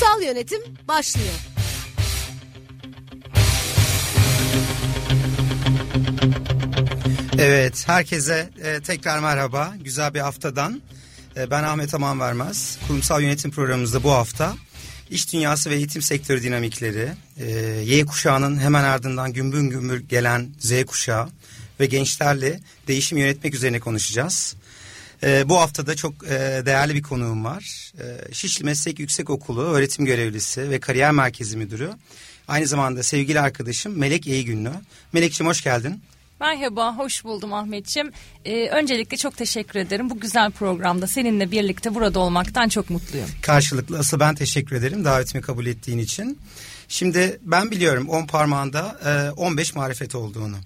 Kurumsal yönetim başlıyor. Evet, herkese e, tekrar merhaba. Güzel bir haftadan. E, ben Ahmet Aman Vermez. Kurumsal yönetim programımızda bu hafta iş dünyası ve eğitim sektörü dinamikleri, e, Y kuşağının hemen ardından gümbür gümbür gelen Z kuşağı ve gençlerle değişim yönetmek üzerine konuşacağız. E, bu haftada çok e, değerli bir konuğum var. E, Şişli Meslek Yüksekokulu öğretim görevlisi ve kariyer merkezi müdürü. Aynı zamanda sevgili arkadaşım Melek İyigünlü. Melekciğim hoş geldin. Merhaba, hoş buldum Ahmetciğim. Ee, öncelikle çok teşekkür ederim. Bu güzel programda seninle birlikte burada olmaktan çok mutluyum. Karşılıklı asıl ben teşekkür ederim davetimi kabul ettiğin için. Şimdi ben biliyorum 10 parmağında e, 15 marifet olduğunu.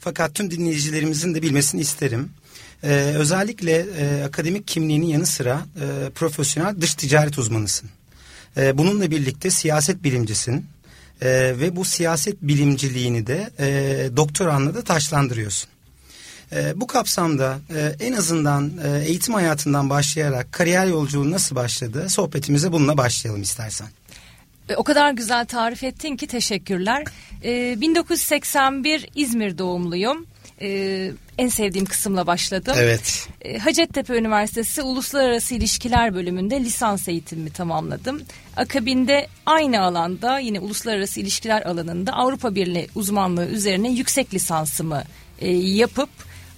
Fakat tüm dinleyicilerimizin de bilmesini isterim. Ee, özellikle e, akademik kimliğinin yanı sıra e, profesyonel dış ticaret uzmanısın. E, bununla birlikte siyaset bilimcisin. E, ve bu siyaset bilimciliğini de e, doktoranla da taşlandırıyorsun. E, bu kapsamda e, en azından e, eğitim hayatından başlayarak kariyer yolculuğu nasıl başladı? Sohbetimize bununla başlayalım istersen. E, o kadar güzel tarif ettin ki teşekkürler. E, 1981 İzmir doğumluyum. E, en sevdiğim kısımla başladım. Evet. E, Hacettepe Üniversitesi Uluslararası İlişkiler bölümünde lisans eğitimimi tamamladım. Akabinde aynı alanda yine uluslararası ilişkiler alanında Avrupa Birliği uzmanlığı üzerine yüksek lisansımı e, yapıp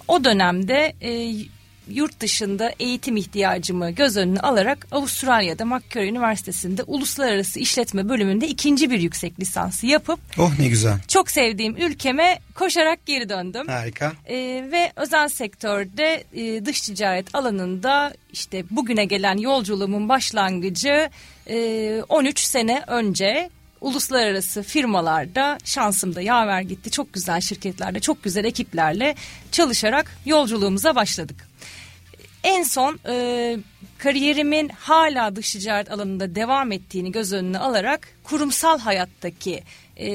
o dönemde e, yurt dışında eğitim ihtiyacımı göz önüne alarak Avustralya'da Macquarie Üniversitesi'nde uluslararası işletme bölümünde ikinci bir yüksek lisansı yapıp Oh ne güzel. çok sevdiğim ülkeme koşarak geri döndüm. Harika. Ee, ve özel sektörde e, dış ticaret alanında işte bugüne gelen yolculuğumun başlangıcı e, 13 sene önce uluslararası firmalarda şansım da yaver gitti. Çok güzel şirketlerde, çok güzel ekiplerle çalışarak yolculuğumuza başladık. En son e, kariyerimin hala dış ticaret alanında devam ettiğini göz önüne alarak kurumsal hayattaki e,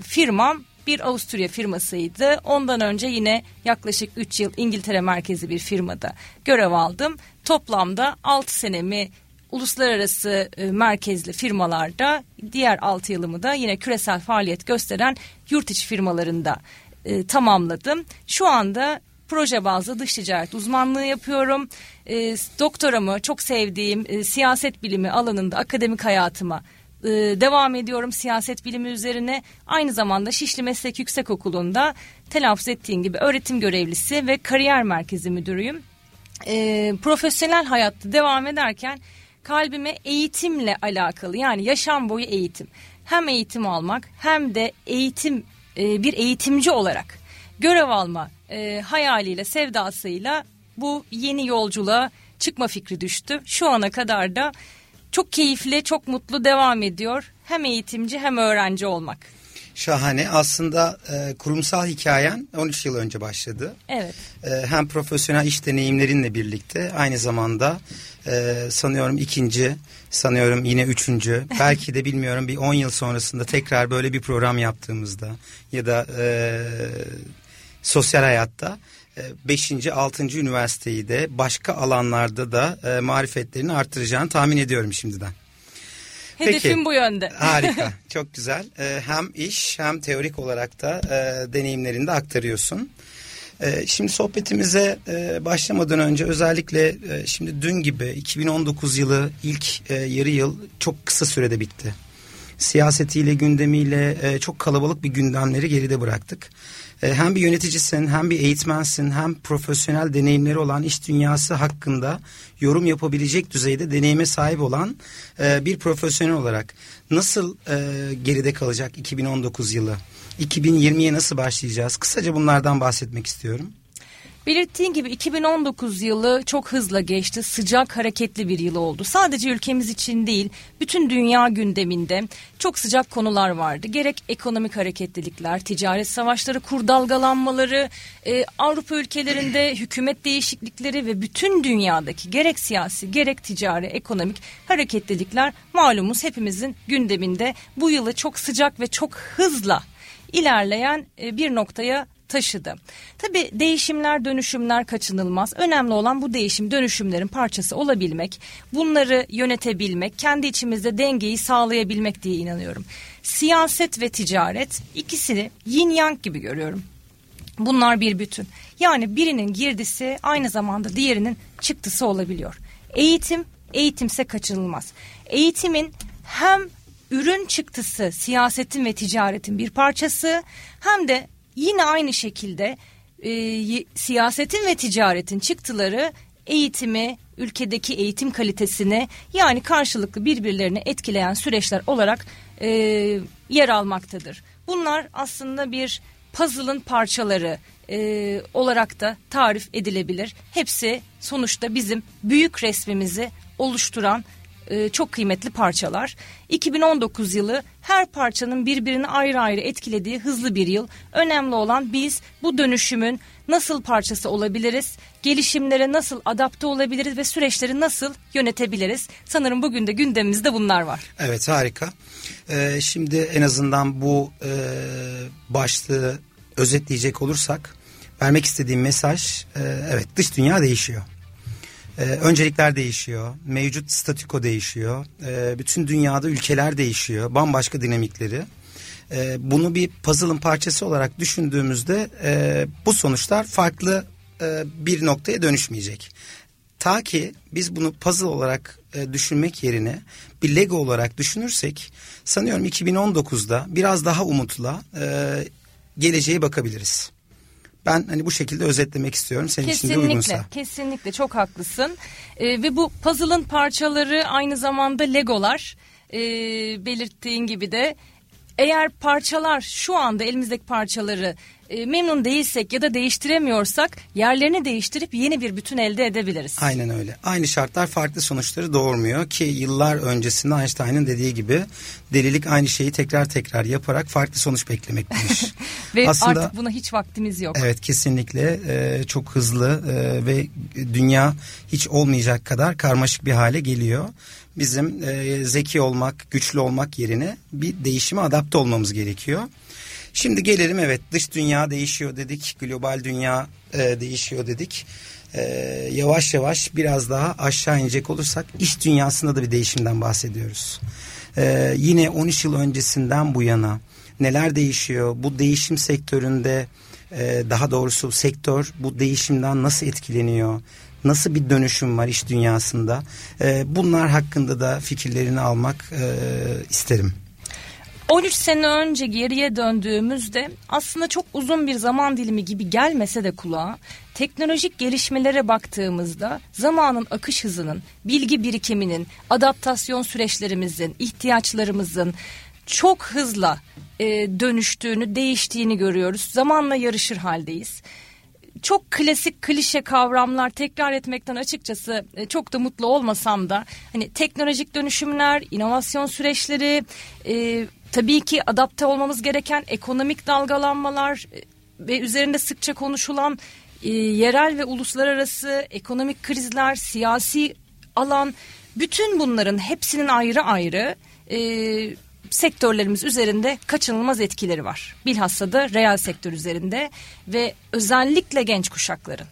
firmam bir Avusturya firmasıydı. Ondan önce yine yaklaşık 3 yıl İngiltere merkezi bir firmada görev aldım. Toplamda 6 senemi uluslararası e, merkezli firmalarda diğer 6 yılımı da yine küresel faaliyet gösteren yurt içi firmalarında e, tamamladım. Şu anda proje bazlı dış ticaret uzmanlığı yapıyorum. E, doktoramı çok sevdiğim e, siyaset bilimi alanında akademik hayatıma e, devam ediyorum siyaset bilimi üzerine. Aynı zamanda Şişli Meslek Yüksekokulu'nda telaffuz ettiğin gibi öğretim görevlisi ve kariyer merkezi müdürüyüm. E, profesyonel hayatta devam ederken kalbime eğitimle alakalı yani yaşam boyu eğitim. Hem eğitim almak hem de eğitim e, bir eğitimci olarak görev alma e, hayaliyle sevdasıyla bu yeni yolculuğa çıkma fikri düştü. Şu ana kadar da çok keyifli, çok mutlu devam ediyor. Hem eğitimci hem öğrenci olmak. Şahane. Aslında e, kurumsal hikayen 13 yıl önce başladı. Evet. E, hem profesyonel iş deneyimlerinle birlikte aynı zamanda e, sanıyorum ikinci, sanıyorum yine üçüncü, belki de bilmiyorum bir 10 yıl sonrasında tekrar böyle bir program yaptığımızda ya da e, sosyal hayatta 5. 6. üniversiteyi de başka alanlarda da e, marifetlerini arttıracağını tahmin ediyorum şimdiden. Hedefim Peki. bu yönde. Harika, çok güzel. E, hem iş hem teorik olarak da e, deneyimlerini de aktarıyorsun. E, şimdi sohbetimize e, başlamadan önce özellikle e, şimdi dün gibi 2019 yılı ilk e, yarı yıl çok kısa sürede bitti. Siyasetiyle, gündemiyle e, çok kalabalık bir gündemleri geride bıraktık. E, hem bir yöneticisin, hem bir eğitmensin, hem profesyonel deneyimleri olan iş dünyası hakkında yorum yapabilecek düzeyde deneyime sahip olan e, bir profesyonel olarak nasıl e, geride kalacak 2019 yılı? 2020'ye nasıl başlayacağız? Kısaca bunlardan bahsetmek istiyorum. Belirttiğin gibi 2019 yılı çok hızla geçti. Sıcak, hareketli bir yıl oldu. Sadece ülkemiz için değil, bütün dünya gündeminde çok sıcak konular vardı. Gerek ekonomik hareketlilikler, ticaret savaşları, kur dalgalanmaları, e, Avrupa ülkelerinde hükümet değişiklikleri ve bütün dünyadaki gerek siyasi, gerek ticari, ekonomik hareketlilikler malumuz hepimizin gündeminde. Bu yılı çok sıcak ve çok hızla ilerleyen e, bir noktaya taşıdı. Tabii değişimler, dönüşümler kaçınılmaz. Önemli olan bu değişim, dönüşümlerin parçası olabilmek, bunları yönetebilmek, kendi içimizde dengeyi sağlayabilmek diye inanıyorum. Siyaset ve ticaret ikisini yin yang gibi görüyorum. Bunlar bir bütün. Yani birinin girdisi aynı zamanda diğerinin çıktısı olabiliyor. Eğitim, eğitimse kaçınılmaz. Eğitimin hem ürün çıktısı siyasetin ve ticaretin bir parçası hem de yine aynı şekilde e, siyasetin ve ticaretin çıktıları eğitimi, ülkedeki eğitim kalitesini yani karşılıklı birbirlerini etkileyen süreçler olarak e, yer almaktadır. Bunlar aslında bir puzzle'ın parçaları e, olarak da tarif edilebilir. Hepsi sonuçta bizim büyük resmimizi oluşturan e, çok kıymetli parçalar. 2019 yılı her parçanın birbirini ayrı ayrı etkilediği hızlı bir yıl. Önemli olan biz bu dönüşümün nasıl parçası olabiliriz, gelişimlere nasıl adapte olabiliriz ve süreçleri nasıl yönetebiliriz? Sanırım bugün de gündemimizde bunlar var. Evet harika. Ee, şimdi en azından bu e, başlığı özetleyecek olursak vermek istediğim mesaj e, evet dış dünya değişiyor. Ee, öncelikler değişiyor, mevcut statüko değişiyor, ee, bütün dünyada ülkeler değişiyor, bambaşka dinamikleri. Ee, bunu bir puzzle'ın parçası olarak düşündüğümüzde e, bu sonuçlar farklı e, bir noktaya dönüşmeyecek. Ta ki biz bunu puzzle olarak e, düşünmek yerine bir Lego olarak düşünürsek sanıyorum 2019'da biraz daha umutla e, geleceğe bakabiliriz. Ben hani bu şekilde özetlemek istiyorum. Senin kesinlikle, için de uygunsa. Kesinlikle çok haklısın. Ee, ve bu puzzle'ın parçaları aynı zamanda legolar. Ee, belirttiğin gibi de eğer parçalar şu anda elimizdeki parçaları e, memnun değilsek ya da değiştiremiyorsak yerlerini değiştirip yeni bir bütün elde edebiliriz. Aynen öyle. Aynı şartlar farklı sonuçları doğurmuyor ki yıllar öncesinde Einstein'ın dediği gibi delilik aynı şeyi tekrar tekrar yaparak farklı sonuç beklemek demiş. ve Aslında, artık buna hiç vaktimiz yok. Evet kesinlikle e, çok hızlı e, ve dünya hiç olmayacak kadar karmaşık bir hale geliyor bizim e, zeki olmak, güçlü olmak yerine bir değişime adapte olmamız gerekiyor. Şimdi gelelim evet dış dünya değişiyor dedik, global dünya e, değişiyor dedik. E, yavaş yavaş biraz daha aşağı inecek olursak iş dünyasında da bir değişimden bahsediyoruz. E, yine 13 yıl öncesinden bu yana neler değişiyor? Bu değişim sektöründe e, daha doğrusu sektör bu değişimden nasıl etkileniyor? Nasıl bir dönüşüm var iş dünyasında? E, bunlar hakkında da fikirlerini almak e, isterim. 13 sene önce geriye döndüğümüzde aslında çok uzun bir zaman dilimi gibi gelmese de kulağa teknolojik gelişmelere baktığımızda zamanın akış hızının, bilgi birikiminin, adaptasyon süreçlerimizin, ihtiyaçlarımızın çok hızla e, dönüştüğünü, değiştiğini görüyoruz. Zamanla yarışır haldeyiz çok klasik klişe kavramlar tekrar etmekten açıkçası e, çok da mutlu olmasam da hani teknolojik dönüşümler, inovasyon süreçleri, e, tabii ki adapte olmamız gereken ekonomik dalgalanmalar e, ve üzerinde sıkça konuşulan e, yerel ve uluslararası ekonomik krizler, siyasi alan bütün bunların hepsinin ayrı ayrı e, sektörlerimiz üzerinde kaçınılmaz etkileri var. Bilhassa da reel sektör üzerinde ve özellikle genç kuşakların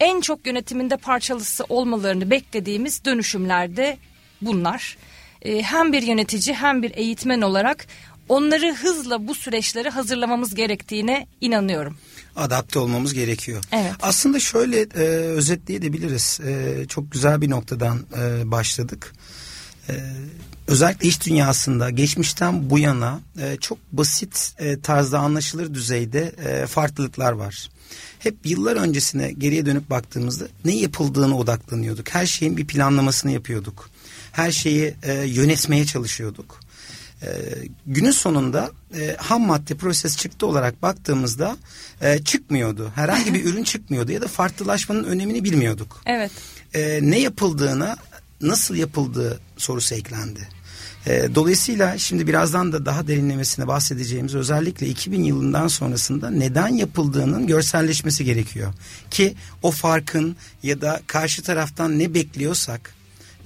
en çok yönetiminde parçalısı olmalarını beklediğimiz dönüşümlerde bunlar. Ee, hem bir yönetici hem bir eğitmen olarak onları hızla bu süreçleri hazırlamamız gerektiğine inanıyorum. Adapte olmamız gerekiyor. Evet. Aslında şöyle e, özetleyebiliriz. E, çok güzel bir noktadan e, başladık. E, özellikle iş dünyasında geçmişten bu yana e, çok basit e, tarzda anlaşılır düzeyde e, farklılıklar var. Hep yıllar öncesine geriye dönüp baktığımızda ne yapıldığını odaklanıyorduk. Her şeyin bir planlamasını yapıyorduk. Her şeyi e, yönetmeye çalışıyorduk. E, günün sonunda e, ham madde proses çıktı olarak baktığımızda e, çıkmıyordu. Herhangi bir ürün çıkmıyordu ya da farklılaşmanın önemini bilmiyorduk. Evet. E, ne yapıldığına nasıl yapıldığı sorusu eklendi. E, dolayısıyla şimdi birazdan da daha derinlemesine bahsedeceğimiz özellikle 2000 yılından sonrasında neden yapıldığının görselleşmesi gerekiyor. Ki o farkın ya da karşı taraftan ne bekliyorsak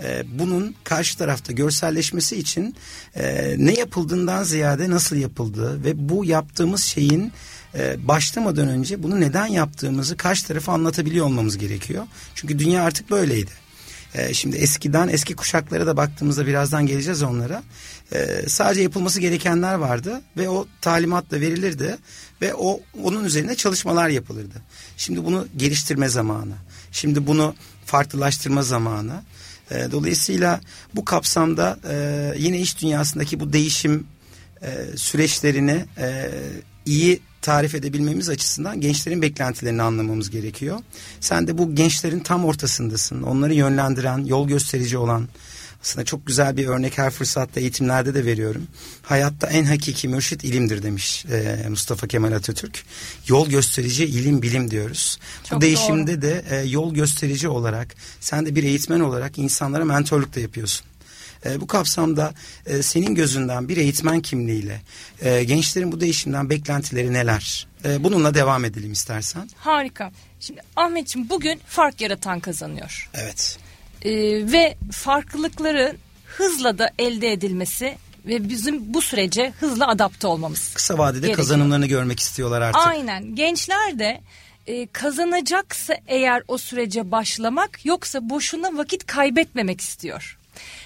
e, bunun karşı tarafta görselleşmesi için e, ne yapıldığından ziyade nasıl yapıldığı ve bu yaptığımız şeyin e, başlamadan önce bunu neden yaptığımızı karşı tarafa anlatabiliyor olmamız gerekiyor. Çünkü dünya artık böyleydi. E, şimdi eskiden eski kuşaklara da baktığımızda birazdan geleceğiz onlara. E, sadece yapılması gerekenler vardı ve o talimatla verilirdi ve o onun üzerine çalışmalar yapılırdı. Şimdi bunu geliştirme zamanı. Şimdi bunu farklılaştırma zamanı. E, dolayısıyla bu kapsamda e, yine iş dünyasındaki bu değişim e, süreçlerini iyi tarif edebilmemiz açısından gençlerin beklentilerini anlamamız gerekiyor. Sen de bu gençlerin tam ortasındasın. Onları yönlendiren, yol gösterici olan aslında çok güzel bir örnek her fırsatta eğitimlerde de veriyorum. Hayatta en hakiki mürşit ilimdir demiş e, Mustafa Kemal Atatürk. Yol gösterici ilim bilim diyoruz. Çok Bu değişimde doğru. de e, yol gösterici olarak sen de bir eğitmen olarak insanlara mentorluk da yapıyorsun. E, bu kapsamda e, senin gözünden bir eğitmen kimliğiyle e, gençlerin bu değişimden beklentileri neler? E, bununla devam edelim istersen. Harika. Şimdi Ahmetciğim bugün fark yaratan kazanıyor. Evet. Ee, ve farklılıkları hızla da elde edilmesi ve bizim bu sürece hızla adapte olmamız. Kısa vadede Gerekiyor. kazanımlarını görmek istiyorlar artık. Aynen. Gençler de e, kazanacaksa eğer o sürece başlamak yoksa boşuna vakit kaybetmemek istiyor.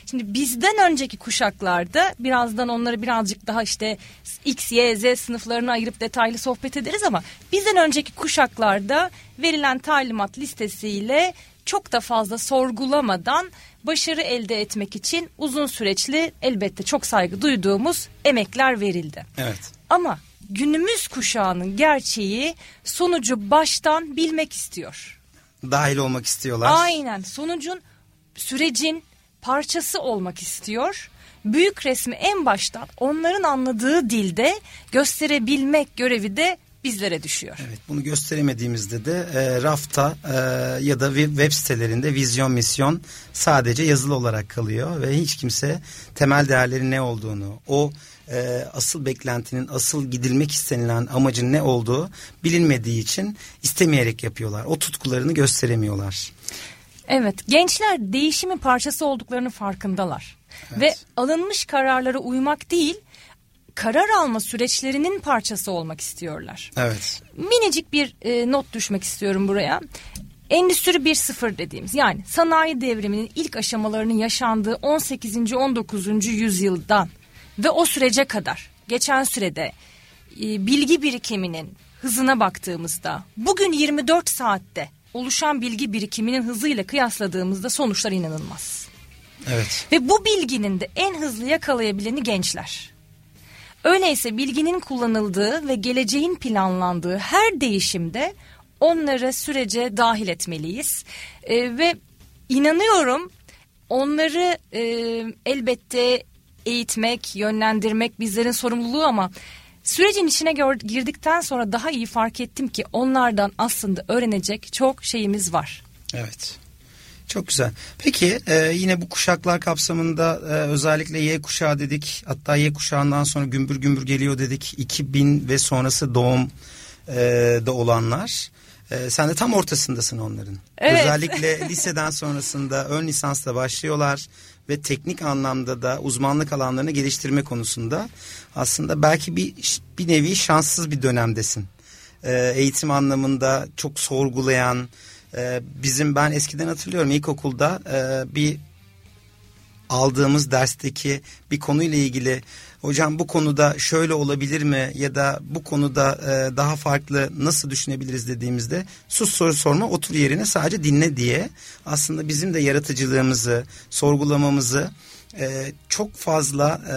Şimdi bizden önceki kuşaklarda birazdan onları birazcık daha işte X, Y, Z sınıflarına ayırıp detaylı sohbet ederiz ama bizden önceki kuşaklarda verilen talimat listesiyle çok da fazla sorgulamadan başarı elde etmek için uzun süreçli elbette çok saygı duyduğumuz emekler verildi. Evet. Ama günümüz kuşağının gerçeği sonucu baştan bilmek istiyor. Dahil olmak istiyorlar. Aynen sonucun sürecin parçası olmak istiyor. Büyük resmi en baştan onların anladığı dilde gösterebilmek görevi de bizlere düşüyor. Evet, bunu gösteremediğimizde de e, rafta e, ya da web sitelerinde vizyon misyon sadece yazılı olarak kalıyor ve hiç kimse temel değerlerin ne olduğunu, o e, asıl beklentinin, asıl gidilmek istenilen amacın ne olduğu bilinmediği için istemeyerek yapıyorlar. O tutkularını gösteremiyorlar. Evet, gençler değişimin parçası olduklarını farkındalar. Evet. Ve alınmış kararlara uymak değil, karar alma süreçlerinin parçası olmak istiyorlar. Evet. Minicik bir e, not düşmek istiyorum buraya. Endüstri 1.0 dediğimiz yani sanayi devriminin ilk aşamalarının yaşandığı 18. 19. yüzyıldan ve o sürece kadar geçen sürede e, bilgi birikiminin hızına baktığımızda bugün 24 saatte oluşan bilgi birikiminin hızıyla kıyasladığımızda sonuçlar inanılmaz. Evet. Ve bu bilginin de en hızlı yakalayabileni gençler. Öyleyse bilginin kullanıldığı ve geleceğin planlandığı her değişimde onları sürece dahil etmeliyiz. Ee, ve inanıyorum onları e, elbette eğitmek, yönlendirmek bizlerin sorumluluğu ama sürecin içine girdikten sonra daha iyi fark ettim ki onlardan aslında öğrenecek çok şeyimiz var. Evet. Çok güzel. Peki e, yine bu kuşaklar kapsamında e, özellikle Y kuşağı dedik. Hatta Y kuşağından sonra gümbür gümbür geliyor dedik. 2000 ve sonrası doğum e, da olanlar. E, sen de tam ortasındasın onların. Evet. Özellikle liseden sonrasında ön lisansla başlıyorlar ve teknik anlamda da uzmanlık alanlarını geliştirme konusunda aslında belki bir bir nevi şanssız bir dönemdesin. E, eğitim anlamında çok sorgulayan, ee, bizim ben eskiden hatırlıyorum ilkokulda e, bir aldığımız dersteki bir konuyla ilgili hocam bu konuda şöyle olabilir mi ya da bu konuda e, daha farklı nasıl düşünebiliriz? dediğimizde sus soru sorma otur yerine sadece dinle diye aslında bizim de yaratıcılığımızı sorgulamamızı e, çok fazla e,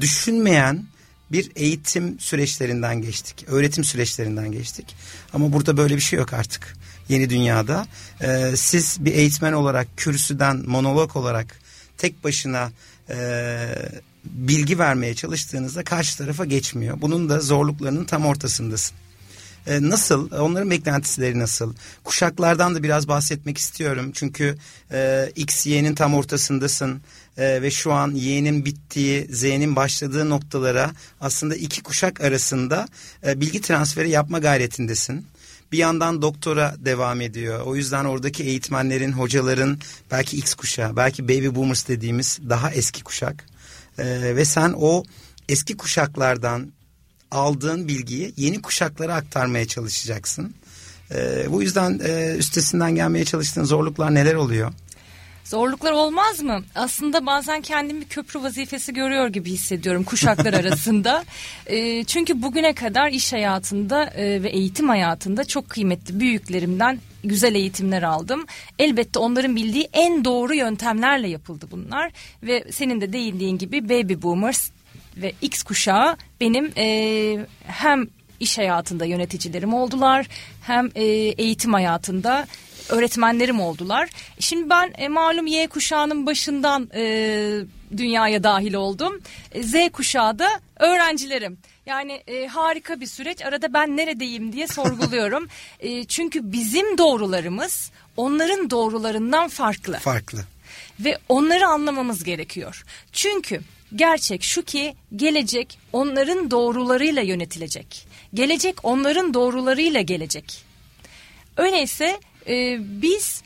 düşünmeyen bir eğitim süreçlerinden geçtik. Öğretim süreçlerinden geçtik. Ama burada böyle bir şey yok artık. Yeni dünyada. Ee, siz bir eğitmen olarak kürsüden monolog olarak tek başına e, bilgi vermeye çalıştığınızda karşı tarafa geçmiyor. Bunun da zorluklarının tam ortasındasın. E, nasıl? Onların beklentileri nasıl? Kuşaklardan da biraz bahsetmek istiyorum. Çünkü e, X, Y'nin tam ortasındasın. E, ve şu an Y'nin bittiği, Z'nin başladığı noktalara aslında iki kuşak arasında e, bilgi transferi yapma gayretindesin. Bir yandan doktora devam ediyor. O yüzden oradaki eğitmenlerin, hocaların belki X kuşağı, belki baby boomers dediğimiz daha eski kuşak. E, ve sen o eski kuşaklardan aldığın bilgiyi yeni kuşaklara aktarmaya çalışacaksın. E, bu yüzden e, üstesinden gelmeye çalıştığın zorluklar neler oluyor? Zorluklar olmaz mı? Aslında bazen kendimi bir köprü vazifesi görüyor gibi hissediyorum kuşaklar arasında. E, çünkü bugüne kadar iş hayatında e, ve eğitim hayatında çok kıymetli büyüklerimden güzel eğitimler aldım. Elbette onların bildiği en doğru yöntemlerle yapıldı bunlar. Ve senin de değindiğin gibi baby boomers ve X kuşağı benim e, hem iş hayatında yöneticilerim oldular hem e, eğitim hayatında öğretmenlerim oldular. Şimdi ben e, malum Y kuşağının başından e, dünyaya dahil oldum. E, Z kuşağı da öğrencilerim. Yani e, harika bir süreç. Arada ben neredeyim diye sorguluyorum. e, çünkü bizim doğrularımız onların doğrularından farklı. Farklı. Ve onları anlamamız gerekiyor. Çünkü gerçek şu ki gelecek onların doğrularıyla yönetilecek. Gelecek onların doğrularıyla gelecek. Öyleyse e, biz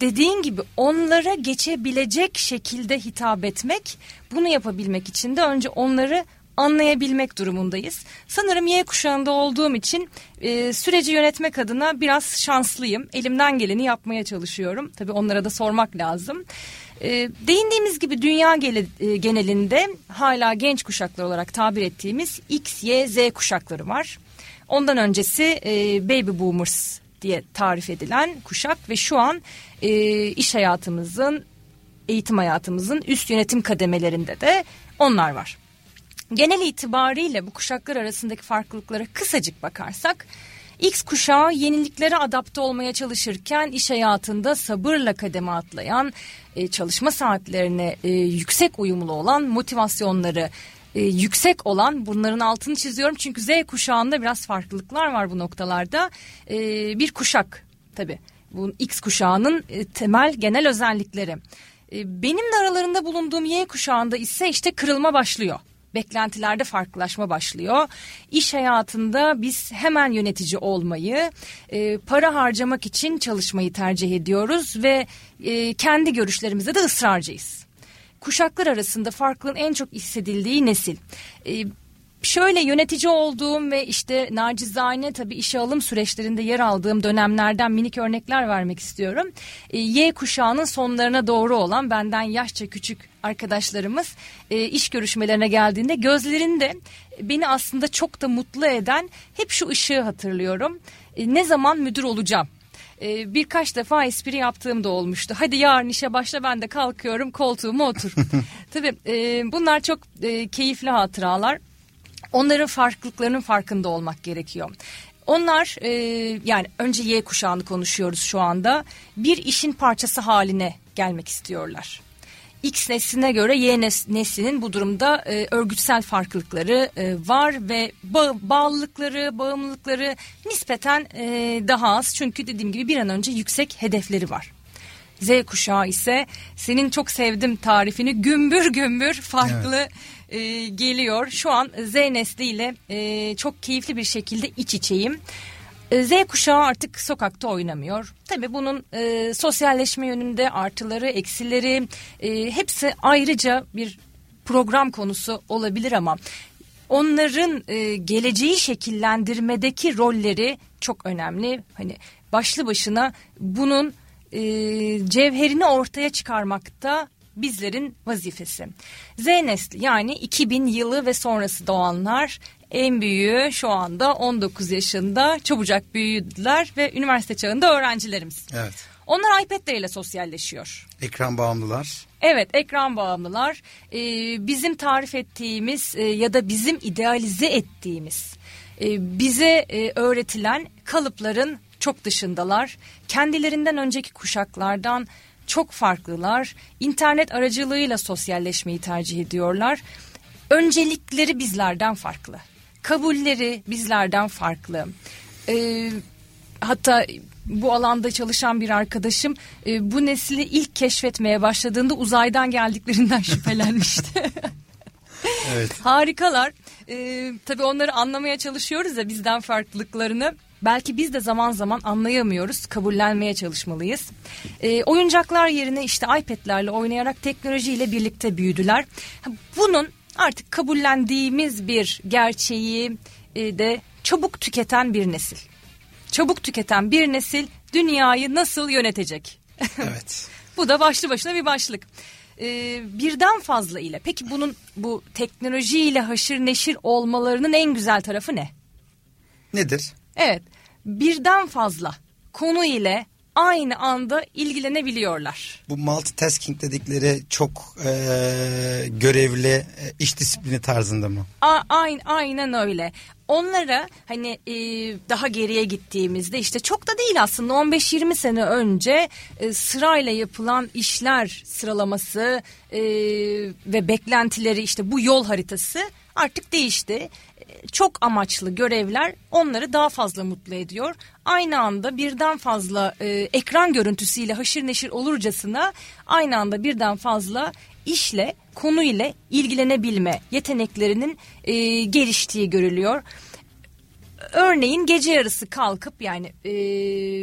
dediğin gibi onlara geçebilecek şekilde hitap etmek bunu yapabilmek için de önce onları anlayabilmek durumundayız. Sanırım Y kuşağında olduğum için e, süreci yönetmek adına biraz şanslıyım. Elimden geleni yapmaya çalışıyorum. Tabii onlara da sormak lazım. E, değindiğimiz gibi dünya gele, e, genelinde hala genç kuşaklar olarak tabir ettiğimiz X, Y, Z kuşakları var. Ondan öncesi e, Baby Boomers diye tarif edilen kuşak ve şu an e, iş hayatımızın, eğitim hayatımızın üst yönetim kademelerinde de onlar var. Genel itibariyle bu kuşaklar arasındaki farklılıklara kısacık bakarsak X kuşağı yeniliklere adapte olmaya çalışırken iş hayatında sabırla kademe atlayan, e, çalışma saatlerine e, yüksek uyumlu olan, motivasyonları e, yüksek olan bunların altını çiziyorum çünkü Z kuşağında biraz farklılıklar var bu noktalarda. E, bir kuşak tabi bu X kuşağının e, temel genel özellikleri. E, benim de aralarında bulunduğum Y kuşağında ise işte kırılma başlıyor beklentilerde farklılaşma başlıyor. İş hayatında biz hemen yönetici olmayı, e, para harcamak için çalışmayı tercih ediyoruz ve e, kendi görüşlerimize de ısrarcıyız. Kuşaklar arasında farklılığın en çok hissedildiği nesil. E, şöyle yönetici olduğum ve işte nacizane tabii işe alım süreçlerinde yer aldığım dönemlerden minik örnekler vermek istiyorum. E, y kuşağının sonlarına doğru olan benden yaşça küçük arkadaşlarımız e, iş görüşmelerine geldiğinde gözlerinde beni aslında çok da mutlu eden hep şu ışığı hatırlıyorum. E, ne zaman müdür olacağım? E, birkaç defa espri yaptığım da olmuştu. Hadi yarın işe başla ben de kalkıyorum koltuğuma otur. Tabii e, bunlar çok e, keyifli hatıralar. Onların farklılıklarının farkında olmak gerekiyor. Onlar e, yani önce Y kuşağını konuşuyoruz şu anda. Bir işin parçası haline gelmek istiyorlar. X nesline göre Y neslinin bu durumda e, örgütsel farklılıkları e, var ve ba bağlılıkları, bağımlılıkları nispeten e, daha az. Çünkü dediğim gibi bir an önce yüksek hedefleri var. Z kuşağı ise senin çok sevdim tarifini gümbür gümbür farklı evet e, geliyor. Şu an Z nesliyle e, çok keyifli bir şekilde iç içeyim. E, Z kuşağı artık sokakta oynamıyor. Tabii bunun e, sosyalleşme yönünde artıları, eksileri e, hepsi ayrıca bir program konusu olabilir ama onların e, geleceği şekillendirmedeki rolleri çok önemli. Hani başlı başına bunun e, cevherini ortaya çıkarmakta bizlerin vazifesi. Z nesli yani 2000 yılı ve sonrası doğanlar en büyüğü şu anda 19 yaşında çabucak büyüdüler ve üniversite çağında öğrencilerimiz. Evet. Onlar iPad'leriyle sosyalleşiyor. Ekran bağımlılar. Evet ekran bağımlılar ee, bizim tarif ettiğimiz e, ya da bizim idealize ettiğimiz e, bize e, öğretilen kalıpların çok dışındalar. Kendilerinden önceki kuşaklardan çok farklılar. İnternet aracılığıyla sosyalleşmeyi tercih ediyorlar. öncelikleri bizlerden farklı. Kabulleri bizlerden farklı. Ee, hatta bu alanda çalışan bir arkadaşım e, bu nesli ilk keşfetmeye başladığında uzaydan geldiklerinden şüphelenmişti. Evet. Harikalar. Ee, tabii onları anlamaya çalışıyoruz ya bizden farklılıklarını. Belki biz de zaman zaman anlayamıyoruz, kabullenmeye çalışmalıyız. Ee, oyuncaklar yerine işte iPad'lerle oynayarak teknolojiyle birlikte büyüdüler. Bunun artık kabullendiğimiz bir gerçeği e, de çabuk tüketen bir nesil. Çabuk tüketen bir nesil dünyayı nasıl yönetecek? Evet. Bu da başlı başına bir başlık. Ee, birden fazla ile. Peki bunun bu teknolojiyle haşır neşir olmalarının en güzel tarafı ne? Nedir? Evet, birden fazla konu ile aynı anda ilgilenebiliyorlar. Bu multitasking dedikleri çok e, görevli e, iş disiplini tarzında mı? A- aynen, aynen öyle. Onlara hani e, daha geriye gittiğimizde işte çok da değil aslında 15-20 sene önce e, sırayla yapılan işler sıralaması e, ve beklentileri işte bu yol haritası artık değişti. E, Çok amaçlı görevler onları daha fazla mutlu ediyor. Aynı anda birden fazla e, ekran görüntüsüyle haşır neşir olurcasına aynı anda birden fazla işle konu ile ilgilenebilme yeteneklerinin e, geliştiği görülüyor. Örneğin gece yarısı kalkıp yani e,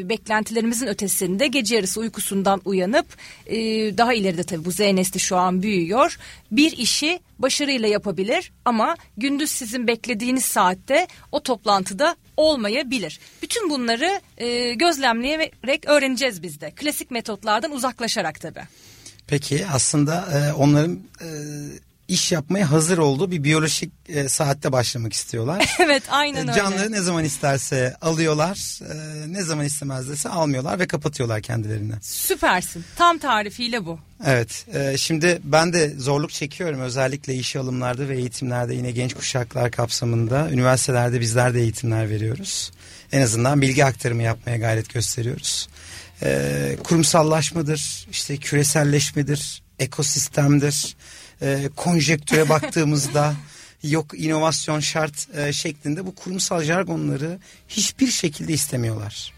beklentilerimizin ötesinde gece yarısı uykusundan uyanıp e, daha ileride tabii bu Z nesli şu an büyüyor. Bir işi başarıyla yapabilir ama gündüz sizin beklediğiniz saatte o toplantıda olmayabilir. Bütün bunları e, gözlemleyerek öğreneceğiz biz de. Klasik metotlardan uzaklaşarak tabii. Peki aslında e, onların e, iş yapmaya hazır olduğu bir biyolojik e, saatte başlamak istiyorlar. evet aynen öyle. Canları ne zaman isterse alıyorlar, e, ne zaman istemezlerse almıyorlar ve kapatıyorlar kendilerini. Süpersin. Tam tarifiyle bu. Evet, e, şimdi ben de zorluk çekiyorum özellikle işe alımlarda ve eğitimlerde yine genç kuşaklar kapsamında. Üniversitelerde bizler de eğitimler veriyoruz. En azından bilgi aktarımı yapmaya gayret gösteriyoruz. E, kurumsallaşmadır, işte küreselleşmedir, ekosistemdir, e, konjektüre baktığımızda yok inovasyon şart e, şeklinde bu kurumsal jargonları hiçbir şekilde istemiyorlar.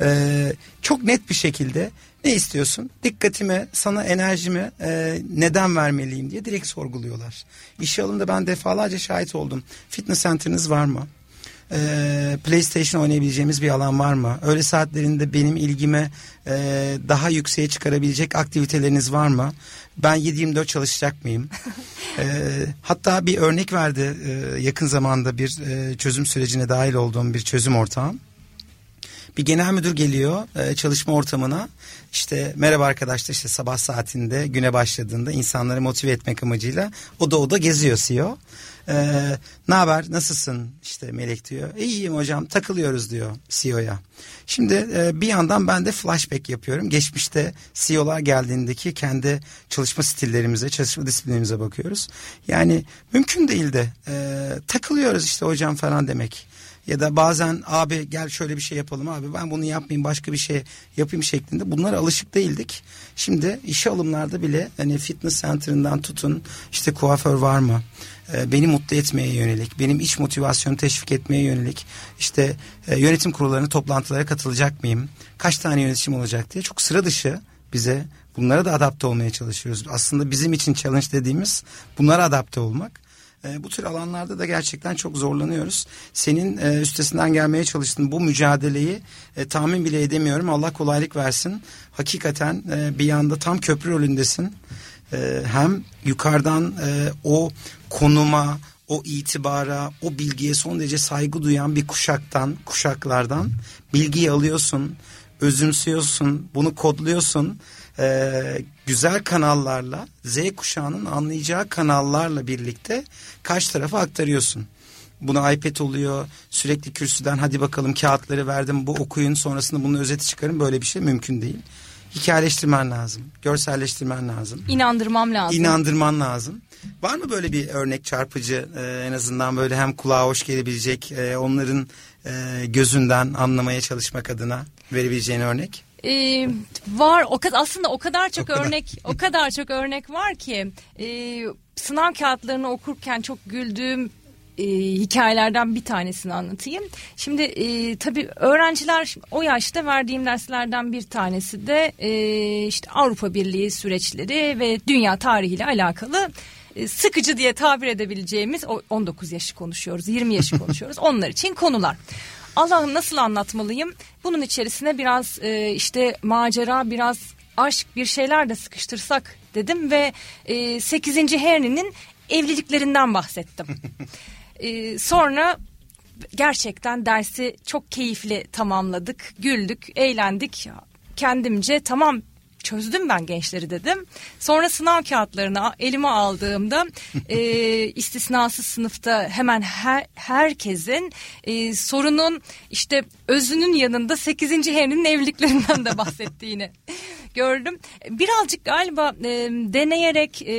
E, çok net bir şekilde ne istiyorsun? Dikkatime, sana enerjimi e, neden vermeliyim diye direkt sorguluyorlar. İşe alımda ben defalarca şahit oldum. Fitness center'ınız var mı? Ee, PlayStation oynayabileceğimiz bir alan var mı? Öğle saatlerinde benim ilgime e, daha yükseğe çıkarabilecek aktiviteleriniz var mı? Ben 7-24 çalışacak mıyım? Ee, hatta bir örnek verdi e, yakın zamanda bir e, çözüm sürecine dahil olduğum bir çözüm ortağım. Bir genel müdür geliyor e, çalışma ortamına işte merhaba arkadaşlar işte sabah saatinde güne başladığında insanları motive etmek amacıyla o da o da geziyor CEO. Ee, ne haber nasılsın işte Melek diyor. İyiyim hocam takılıyoruz diyor CEO'ya. Şimdi e, bir yandan ben de flashback yapıyorum. Geçmişte CEO'lar geldiğindeki kendi çalışma stillerimize, çalışma disiplinimize bakıyoruz. Yani mümkün değil de e, takılıyoruz işte hocam falan demek. Ya da bazen abi gel şöyle bir şey yapalım abi ben bunu yapmayayım başka bir şey yapayım şeklinde bunlara alışık değildik. Şimdi işe alımlarda bile hani fitness center'ından tutun işte kuaför var mı? Ee, beni mutlu etmeye yönelik, benim iç motivasyonu teşvik etmeye yönelik işte e, yönetim kurullarına toplantılara katılacak mıyım? Kaç tane yönetişim olacak diye çok sıra dışı bize bunlara da adapte olmaya çalışıyoruz. Aslında bizim için challenge dediğimiz bunlara adapte olmak. E, bu tür alanlarda da gerçekten çok zorlanıyoruz. Senin e, üstesinden gelmeye çalıştığın bu mücadeleyi e, tahmin bile edemiyorum. Allah kolaylık versin. Hakikaten e, bir yanda tam köprü rolündesin. E, hem yukarıdan e, o konuma, o itibara, o bilgiye son derece saygı duyan bir kuşaktan, kuşaklardan bilgiyi alıyorsun, özümsüyorsun, bunu kodluyorsun. Ee, güzel kanallarla, Z kuşağının anlayacağı kanallarla birlikte karşı tarafa aktarıyorsun. Buna iPad oluyor, sürekli kürsüden hadi bakalım kağıtları verdim, bu okuyun sonrasında bunun özeti çıkarın böyle bir şey mümkün değil. Hikayeleştirmen lazım, görselleştirmen lazım. İnandırmam lazım. İnandırman lazım. Var mı böyle bir örnek çarpıcı e, en azından böyle hem kulağa hoş gelebilecek e, onların e, gözünden anlamaya çalışmak adına verebileceğin örnek? Ee, var o kadar aslında o kadar çok O kadar. örnek o kadar çok örnek var ki e, sınav kağıtlarını okurken çok güldüğüm e, hikayelerden bir tanesini anlatayım. Şimdi e, tabii öğrenciler o yaşta verdiğim derslerden bir tanesi de e, işte Avrupa Birliği süreçleri ve dünya tarihiyle alakalı e, sıkıcı diye tabir edebileceğimiz o 19 yaşı konuşuyoruz, 20 yaşı konuşuyoruz. Onlar için konular. Allah'ım nasıl anlatmalıyım? Bunun içerisine biraz e, işte macera, biraz aşk bir şeyler de sıkıştırsak dedim ve e, 8. Henry'nin evliliklerinden bahsettim. e, sonra gerçekten dersi çok keyifli tamamladık, güldük, eğlendik. Kendimce tamam çözdüm ben gençleri dedim. Sonra sınav kağıtlarını elime aldığımda e, istisnasız sınıfta hemen her, herkesin e, sorunun işte özünün yanında 8. Henry'nin evliliklerinden de bahsettiğini gördüm. Birazcık galiba e, deneyerek e,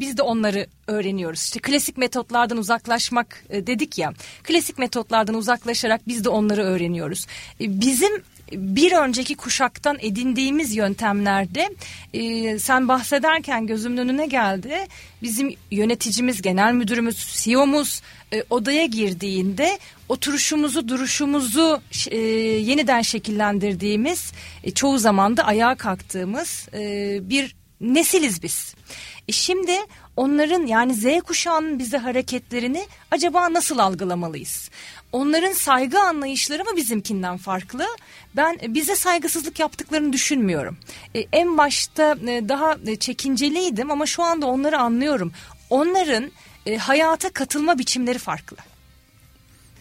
biz de onları öğreniyoruz. İşte klasik metotlardan uzaklaşmak e, dedik ya. Klasik metotlardan uzaklaşarak biz de onları öğreniyoruz. E, bizim bir önceki kuşaktan edindiğimiz yöntemlerde e, sen bahsederken gözümün önüne geldi. Bizim yöneticimiz, genel müdürümüz, CEO'muz e, odaya girdiğinde oturuşumuzu, duruşumuzu e, yeniden şekillendirdiğimiz, e, çoğu zaman da ayağa kalktığımız e, bir nesiliz biz. E şimdi onların yani Z kuşağının bize hareketlerini acaba nasıl algılamalıyız? Onların saygı anlayışları mı bizimkinden farklı? Ben bize saygısızlık yaptıklarını düşünmüyorum. E, en başta e, daha çekinceliydim ama şu anda onları anlıyorum. Onların e, hayata katılma biçimleri farklı.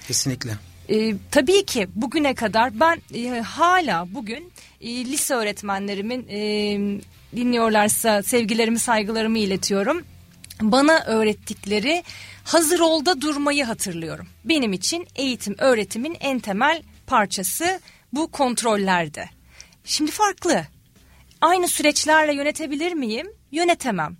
Kesinlikle. E, tabii ki bugüne kadar ben e, hala bugün e, lise öğretmenlerimin e, dinliyorlarsa sevgilerimi saygılarımı iletiyorum. Bana öğrettikleri hazır olda durmayı hatırlıyorum. Benim için eğitim öğretimin en temel parçası bu kontrollerde. Şimdi farklı. Aynı süreçlerle yönetebilir miyim? Yönetemem.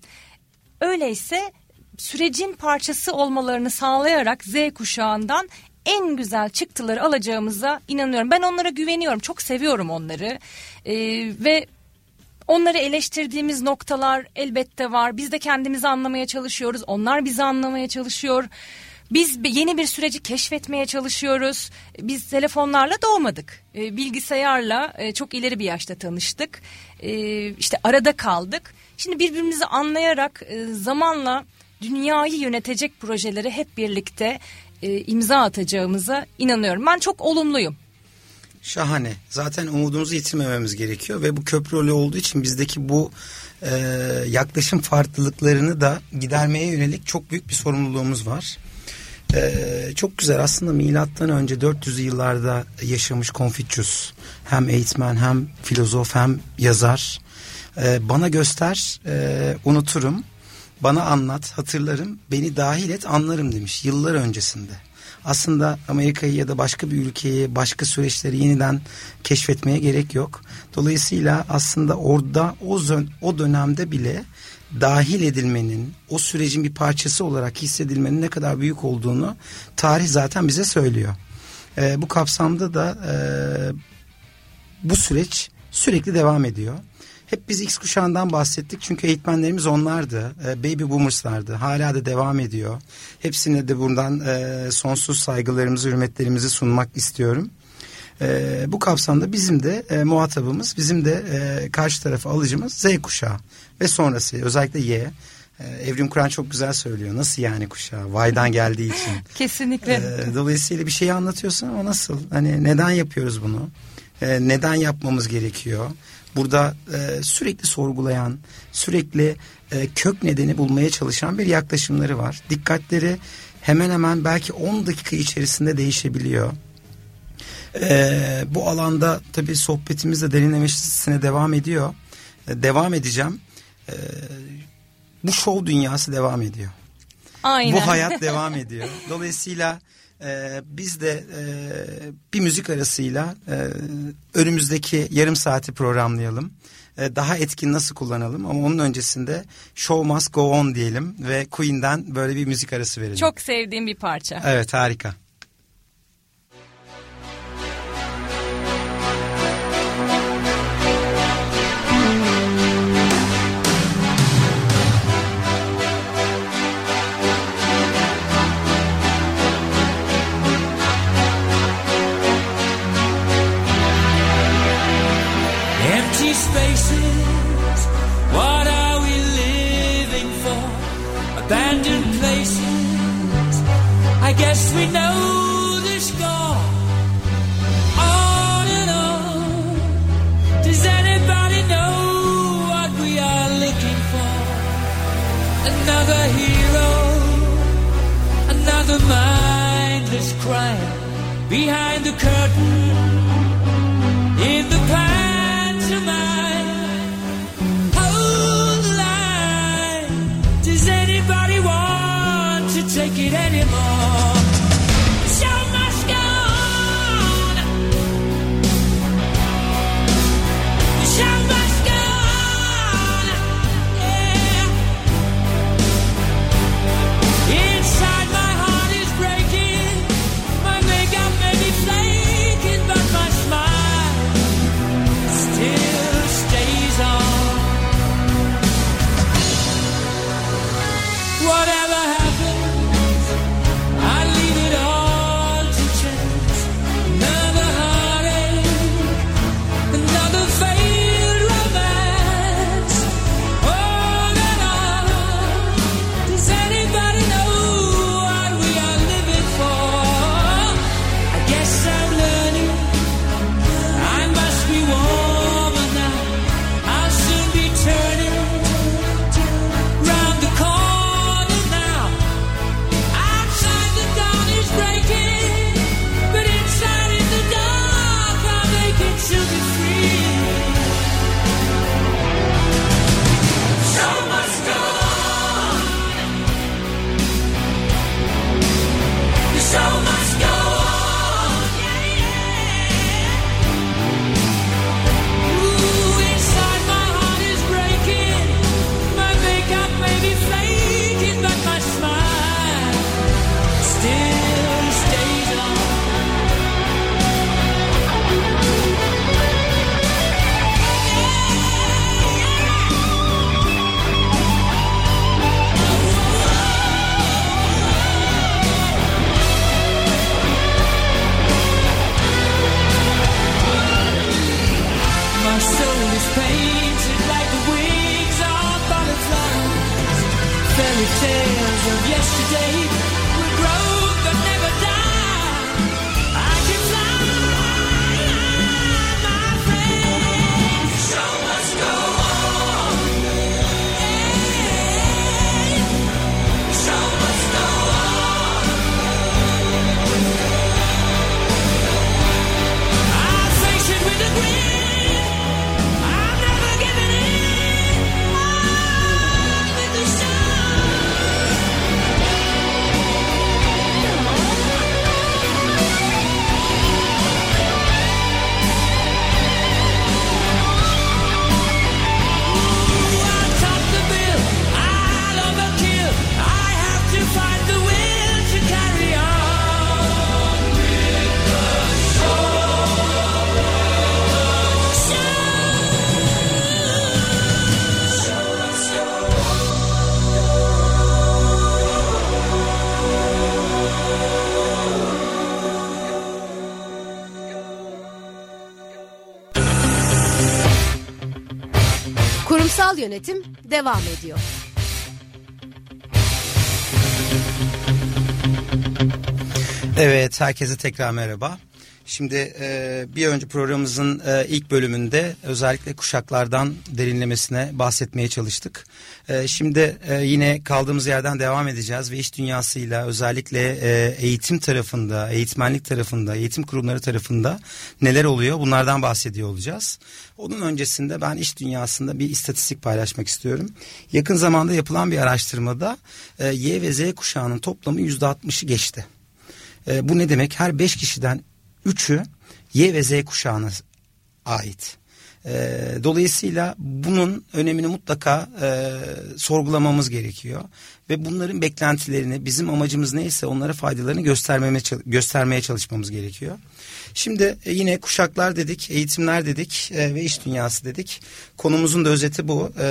Öyleyse sürecin parçası olmalarını sağlayarak Z kuşağından en güzel çıktıları alacağımıza inanıyorum. Ben onlara güveniyorum. Çok seviyorum onları. Ee, ve Onları eleştirdiğimiz noktalar elbette var. Biz de kendimizi anlamaya çalışıyoruz. Onlar bizi anlamaya çalışıyor. Biz yeni bir süreci keşfetmeye çalışıyoruz. Biz telefonlarla doğmadık. Ee, bilgisayarla e, çok ileri bir yaşta tanıştık. Ee, işte arada kaldık. Şimdi birbirimizi anlayarak e, zamanla dünyayı yönetecek projeleri hep birlikte e, imza atacağımıza inanıyorum. Ben çok olumluyum. Şahane. Zaten umudumuzu yitirmememiz gerekiyor ve bu köprü rolü olduğu için bizdeki bu e, yaklaşım farklılıklarını da gidermeye yönelik çok büyük bir sorumluluğumuz var. E, çok güzel aslında milattan önce 400'lü yıllarda yaşamış Confucius hem eğitmen hem filozof hem yazar. E, bana göster e, unuturum bana anlat hatırlarım beni dahil et anlarım demiş yıllar öncesinde aslında Amerika'yı ya da başka bir ülkeyi, başka süreçleri yeniden keşfetmeye gerek yok. Dolayısıyla aslında orada o, o dönemde bile dahil edilmenin, o sürecin bir parçası olarak hissedilmenin ne kadar büyük olduğunu tarih zaten bize söylüyor. E, bu kapsamda da e, bu süreç sürekli devam ediyor. Hep biz X kuşağından bahsettik çünkü eğitmenlerimiz onlardı. E, baby boomerslardı. Hala da devam ediyor. Hepsine de buradan e, sonsuz saygılarımızı, hürmetlerimizi sunmak istiyorum. E, bu kapsamda bizim de e, muhatabımız, bizim de e, karşı tarafa alıcımız Z kuşağı ve sonrası özellikle Y. E, Evrim Kur'an çok güzel söylüyor. Nasıl yani kuşağı? Vay'dan geldiği için. Kesinlikle. Dolayısıyla bir şeyi anlatıyorsun ama nasıl? Hani neden yapıyoruz bunu? Neden yapmamız gerekiyor? Burada e, sürekli sorgulayan, sürekli e, kök nedeni bulmaya çalışan bir yaklaşımları var. Dikkatleri hemen hemen belki 10 dakika içerisinde değişebiliyor. E, bu alanda tabii sohbetimiz de derinlemesine devam ediyor. E, devam edeceğim. E, bu show dünyası devam ediyor. Aynen. Bu hayat devam ediyor. Dolayısıyla ee, biz de e, bir müzik arasıyla e, önümüzdeki yarım saati programlayalım. E, daha etkin nasıl kullanalım ama onun öncesinde Show Must Go On diyelim ve Queen'den böyle bir müzik arası verelim. Çok sevdiğim bir parça. Evet harika. We know the score. On and on. Does anybody know what we are looking for? Another hero, another mindless crime behind the curtain Yönetim devam ediyor. Evet, herkese tekrar merhaba. Şimdi e, bir önce programımızın e, ilk bölümünde özellikle kuşaklardan derinlemesine bahsetmeye çalıştık. E, şimdi e, yine kaldığımız yerden devam edeceğiz ve iş dünyasıyla özellikle e, eğitim tarafında, eğitmenlik tarafında, eğitim kurumları tarafında neler oluyor bunlardan bahsediyor olacağız. Onun öncesinde ben iş dünyasında bir istatistik paylaşmak istiyorum. Yakın zamanda yapılan bir araştırmada e, Y ve Z kuşağının toplamı %60'ı geçti. E, bu ne demek? Her beş kişiden üçü Y ve Z kuşağına ait. E, dolayısıyla bunun önemini mutlaka e, sorgulamamız gerekiyor ve bunların beklentilerini bizim amacımız neyse onlara faydalarını göstermeme, göstermeye çalışmamız gerekiyor. Şimdi e, yine kuşaklar dedik, eğitimler dedik e, ve iş dünyası dedik. Konumuzun da özeti bu. E,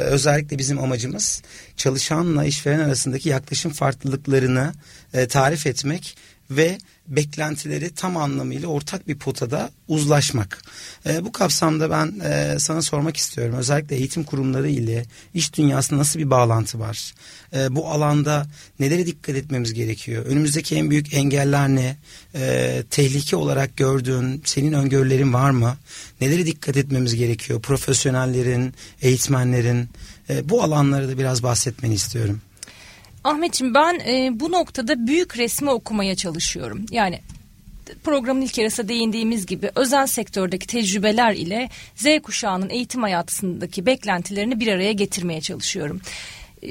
özellikle bizim amacımız çalışanla işveren arasındaki yaklaşım farklılıklarını e, tarif etmek ve beklentileri tam anlamıyla ortak bir potada uzlaşmak. E, bu kapsamda ben e, sana sormak istiyorum. Özellikle eğitim kurumları ile iş dünyasında nasıl bir bağlantı var? E, bu alanda nelere dikkat etmemiz gerekiyor? Önümüzdeki en büyük engeller ne? E, tehlike olarak gördüğün senin öngörülerin var mı? Nelere dikkat etmemiz gerekiyor? Profesyonellerin, eğitmenlerin e, bu alanları da biraz bahsetmeni istiyorum. Ahmetciğim ben e, bu noktada büyük resmi okumaya çalışıyorum. Yani programın ilk yarısı değindiğimiz gibi özel sektördeki tecrübeler ile Z kuşağının eğitim hayatındaki beklentilerini bir araya getirmeye çalışıyorum. E,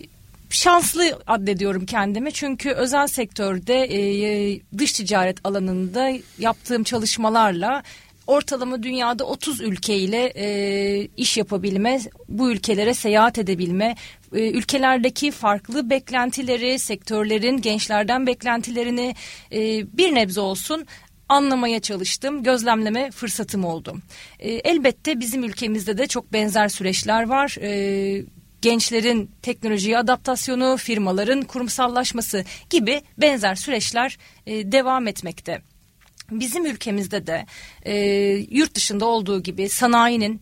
Şanslı addediyorum kendimi çünkü özel sektörde e, dış ticaret alanında yaptığım çalışmalarla ortalama dünyada 30 ülkeyle e, iş yapabilme, bu ülkelere seyahat edebilme, e, ülkelerdeki farklı beklentileri, sektörlerin gençlerden beklentilerini e, bir nebze olsun anlamaya çalıştım, gözlemleme fırsatım oldu. E, elbette bizim ülkemizde de çok benzer süreçler var. E, gençlerin teknolojiye adaptasyonu, firmaların kurumsallaşması gibi benzer süreçler e, devam etmekte. Bizim ülkemizde de e, yurt dışında olduğu gibi sanayinin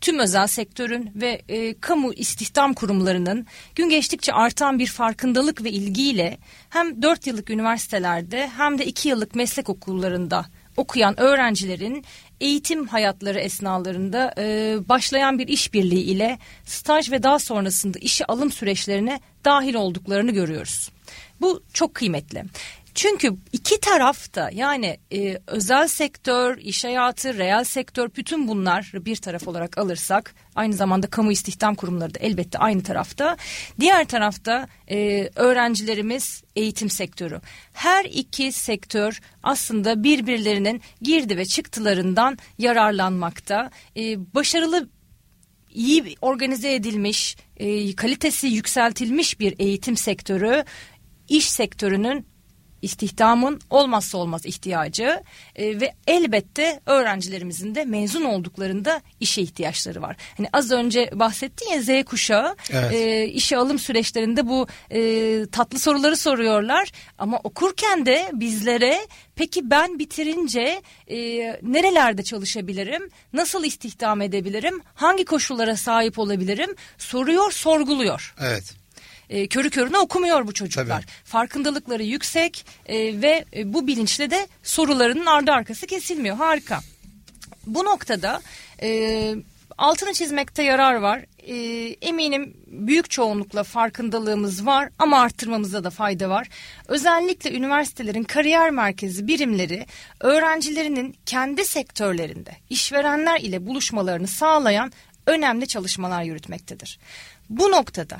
tüm özel sektörün ve e, kamu istihdam kurumlarının gün geçtikçe artan bir farkındalık ve ilgiyle hem 4 yıllık üniversitelerde hem de 2 yıllık meslek okullarında okuyan öğrencilerin eğitim hayatları esnalarında e, başlayan bir işbirliği ile staj ve daha sonrasında işe alım süreçlerine dahil olduklarını görüyoruz. Bu çok kıymetli. Çünkü iki tarafta yani e, özel sektör, iş hayatı, reel sektör bütün bunlar bir taraf olarak alırsak aynı zamanda kamu istihdam kurumları da elbette aynı tarafta. Diğer tarafta e, öğrencilerimiz eğitim sektörü. Her iki sektör aslında birbirlerinin girdi ve çıktılarından yararlanmakta. E, başarılı iyi organize edilmiş, e, kalitesi yükseltilmiş bir eğitim sektörü iş sektörünün istihdamın olmazsa olmaz ihtiyacı e, ve elbette öğrencilerimizin de mezun olduklarında işe ihtiyaçları var. Hani az önce bahsettin ya Z kuşağı Evet. e, işe alım süreçlerinde bu e, tatlı soruları soruyorlar ama okurken de bizlere peki ben bitirince e, nerelerde çalışabilirim, nasıl istihdam edebilirim, hangi koşullara sahip olabilirim soruyor, sorguluyor Evet. E, körü körüne okumuyor bu çocuklar. Tabii. Farkındalıkları yüksek e, ve e, bu bilinçle de sorularının ardı arkası kesilmiyor. Harika. Bu noktada e, altını çizmekte yarar var. E, eminim büyük çoğunlukla farkındalığımız var ama arttırmamızda da fayda var. Özellikle üniversitelerin kariyer merkezi birimleri öğrencilerinin kendi sektörlerinde işverenler ile buluşmalarını sağlayan önemli çalışmalar yürütmektedir. Bu noktada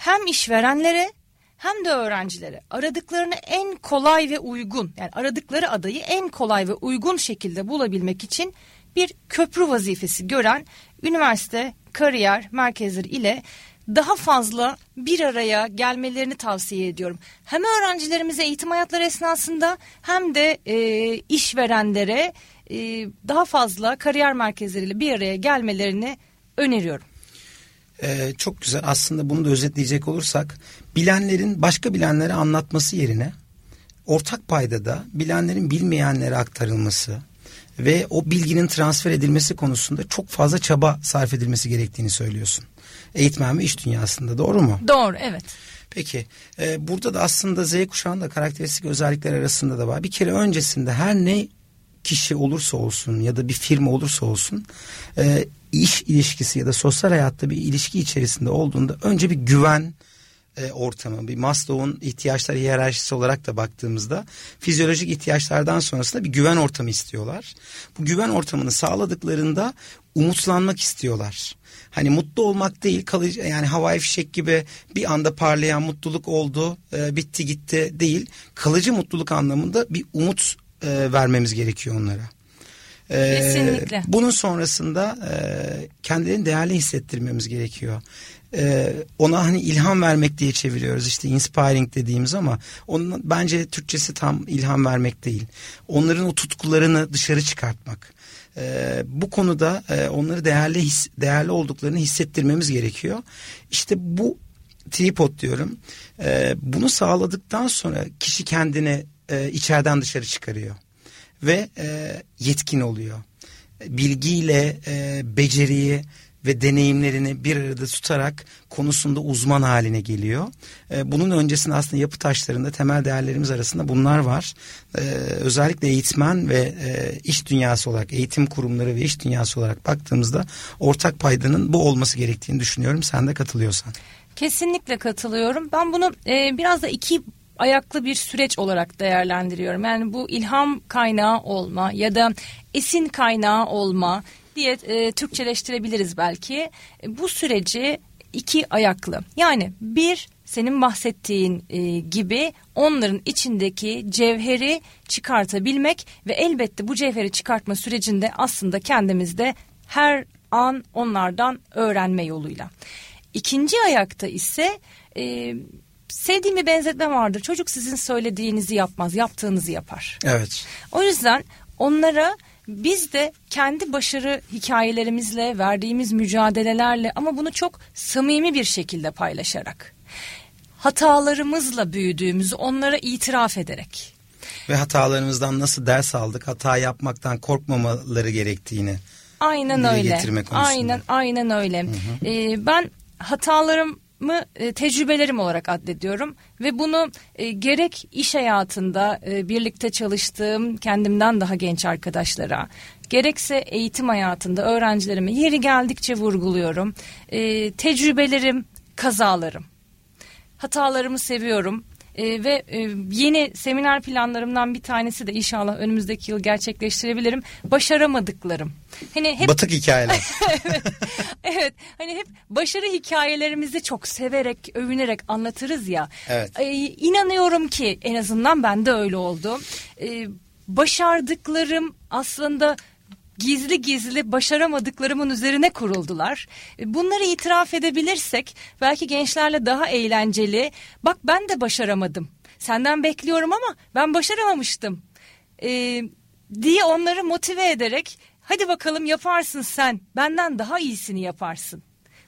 hem işverenlere hem de öğrencilere aradıklarını en kolay ve uygun yani aradıkları adayı en kolay ve uygun şekilde bulabilmek için bir köprü vazifesi gören üniversite kariyer merkezleri ile daha fazla bir araya gelmelerini tavsiye ediyorum. Hem öğrencilerimize eğitim hayatları esnasında hem de e, işverenlere e, daha fazla kariyer merkezleriyle bir araya gelmelerini öneriyorum. Ee, çok güzel aslında bunu da özetleyecek olursak bilenlerin başka bilenlere anlatması yerine ortak paydada bilenlerin bilmeyenlere aktarılması ve o bilginin transfer edilmesi konusunda çok fazla çaba sarf edilmesi gerektiğini söylüyorsun. Eğitmen ve iş dünyasında doğru mu? Doğru evet. Peki e, burada da aslında Z kuşağının da karakteristik özellikler arasında da var. Bir kere öncesinde her ne kişi olursa olsun ya da bir firma olursa olsun e, iş ilişkisi ya da sosyal hayatta bir ilişki içerisinde olduğunda önce bir güven e, ortamı bir Maslow'un ihtiyaçları hiyerarşisi olarak da baktığımızda fizyolojik ihtiyaçlardan sonrasında bir güven ortamı istiyorlar. Bu güven ortamını sağladıklarında umutlanmak istiyorlar. Hani mutlu olmak değil kalıcı yani havai fişek gibi bir anda parlayan mutluluk oldu e, bitti gitti değil kalıcı mutluluk anlamında bir umut e, vermemiz gerekiyor onlara. E, Kesinlikle. bunun sonrasında e, kendilerini değerli hissettirmemiz gerekiyor. E, ona hani ilham vermek diye çeviriyoruz işte inspiring dediğimiz ama onun bence Türkçesi tam ilham vermek değil. Onların o tutkularını dışarı çıkartmak. E, bu konuda e, onları değerli his, değerli olduklarını hissettirmemiz gerekiyor. İşte bu tripod diyorum. E, bunu sağladıktan sonra kişi kendini e, içeriden dışarı çıkarıyor ve e, yetkin oluyor. Bilgiyle e, beceriyi ve deneyimlerini bir arada tutarak konusunda uzman haline geliyor. E, bunun öncesinde aslında yapı taşlarında temel değerlerimiz arasında bunlar var. E, özellikle eğitmen ve e, iş dünyası olarak eğitim kurumları ve iş dünyası olarak baktığımızda ortak paydanın bu olması gerektiğini düşünüyorum. Sen de katılıyorsan. Kesinlikle katılıyorum. Ben bunu e, biraz da iki ayaklı bir süreç olarak değerlendiriyorum. Yani bu ilham kaynağı olma ya da esin kaynağı olma diye e, Türkçeleştirebiliriz belki. E, bu süreci iki ayaklı. Yani bir senin bahsettiğin e, gibi onların içindeki cevheri çıkartabilmek ve elbette bu cevheri çıkartma sürecinde aslında kendimizde her an onlardan öğrenme yoluyla. İkinci ayakta ise e, sevdiğim bir benzetme vardır. Çocuk sizin söylediğinizi yapmaz, yaptığınızı yapar. Evet. O yüzden onlara biz de kendi başarı hikayelerimizle, verdiğimiz mücadelelerle ama bunu çok samimi bir şekilde paylaşarak, hatalarımızla büyüdüğümüzü onlara itiraf ederek. Ve hatalarımızdan nasıl ders aldık, hata yapmaktan korkmamaları gerektiğini. Aynen öyle. Aynen aynen öyle. Ee, ben hatalarımı e, tecrübelerim olarak addediyorum ve bunu e, gerek iş hayatında e, birlikte çalıştığım kendimden daha genç arkadaşlara gerekse eğitim hayatında öğrencilerime yeri geldikçe vurguluyorum. E, tecrübelerim, kazalarım. Hatalarımı seviyorum. Ee, ve e, yeni seminer planlarımdan bir tanesi de inşallah önümüzdeki yıl gerçekleştirebilirim. Başaramadıklarım. Hani hep Batık hikayeler. evet hani hep başarı hikayelerimizi çok severek övünerek anlatırız ya. Evet. Ee, inanıyorum ki en azından ben de öyle oldu. Ee, başardıklarım aslında gizli gizli başaramadıklarımın üzerine kuruldular. E, Bunları itiraf edebilirsek belki gençlerle daha eğlenceli. Bak ben de başaramadım. Senden bekliyorum ama ben başaramamıştım. Ee, diye onları motive ederek hadi bakalım yaparsın sen. Benden daha iyisini yaparsın.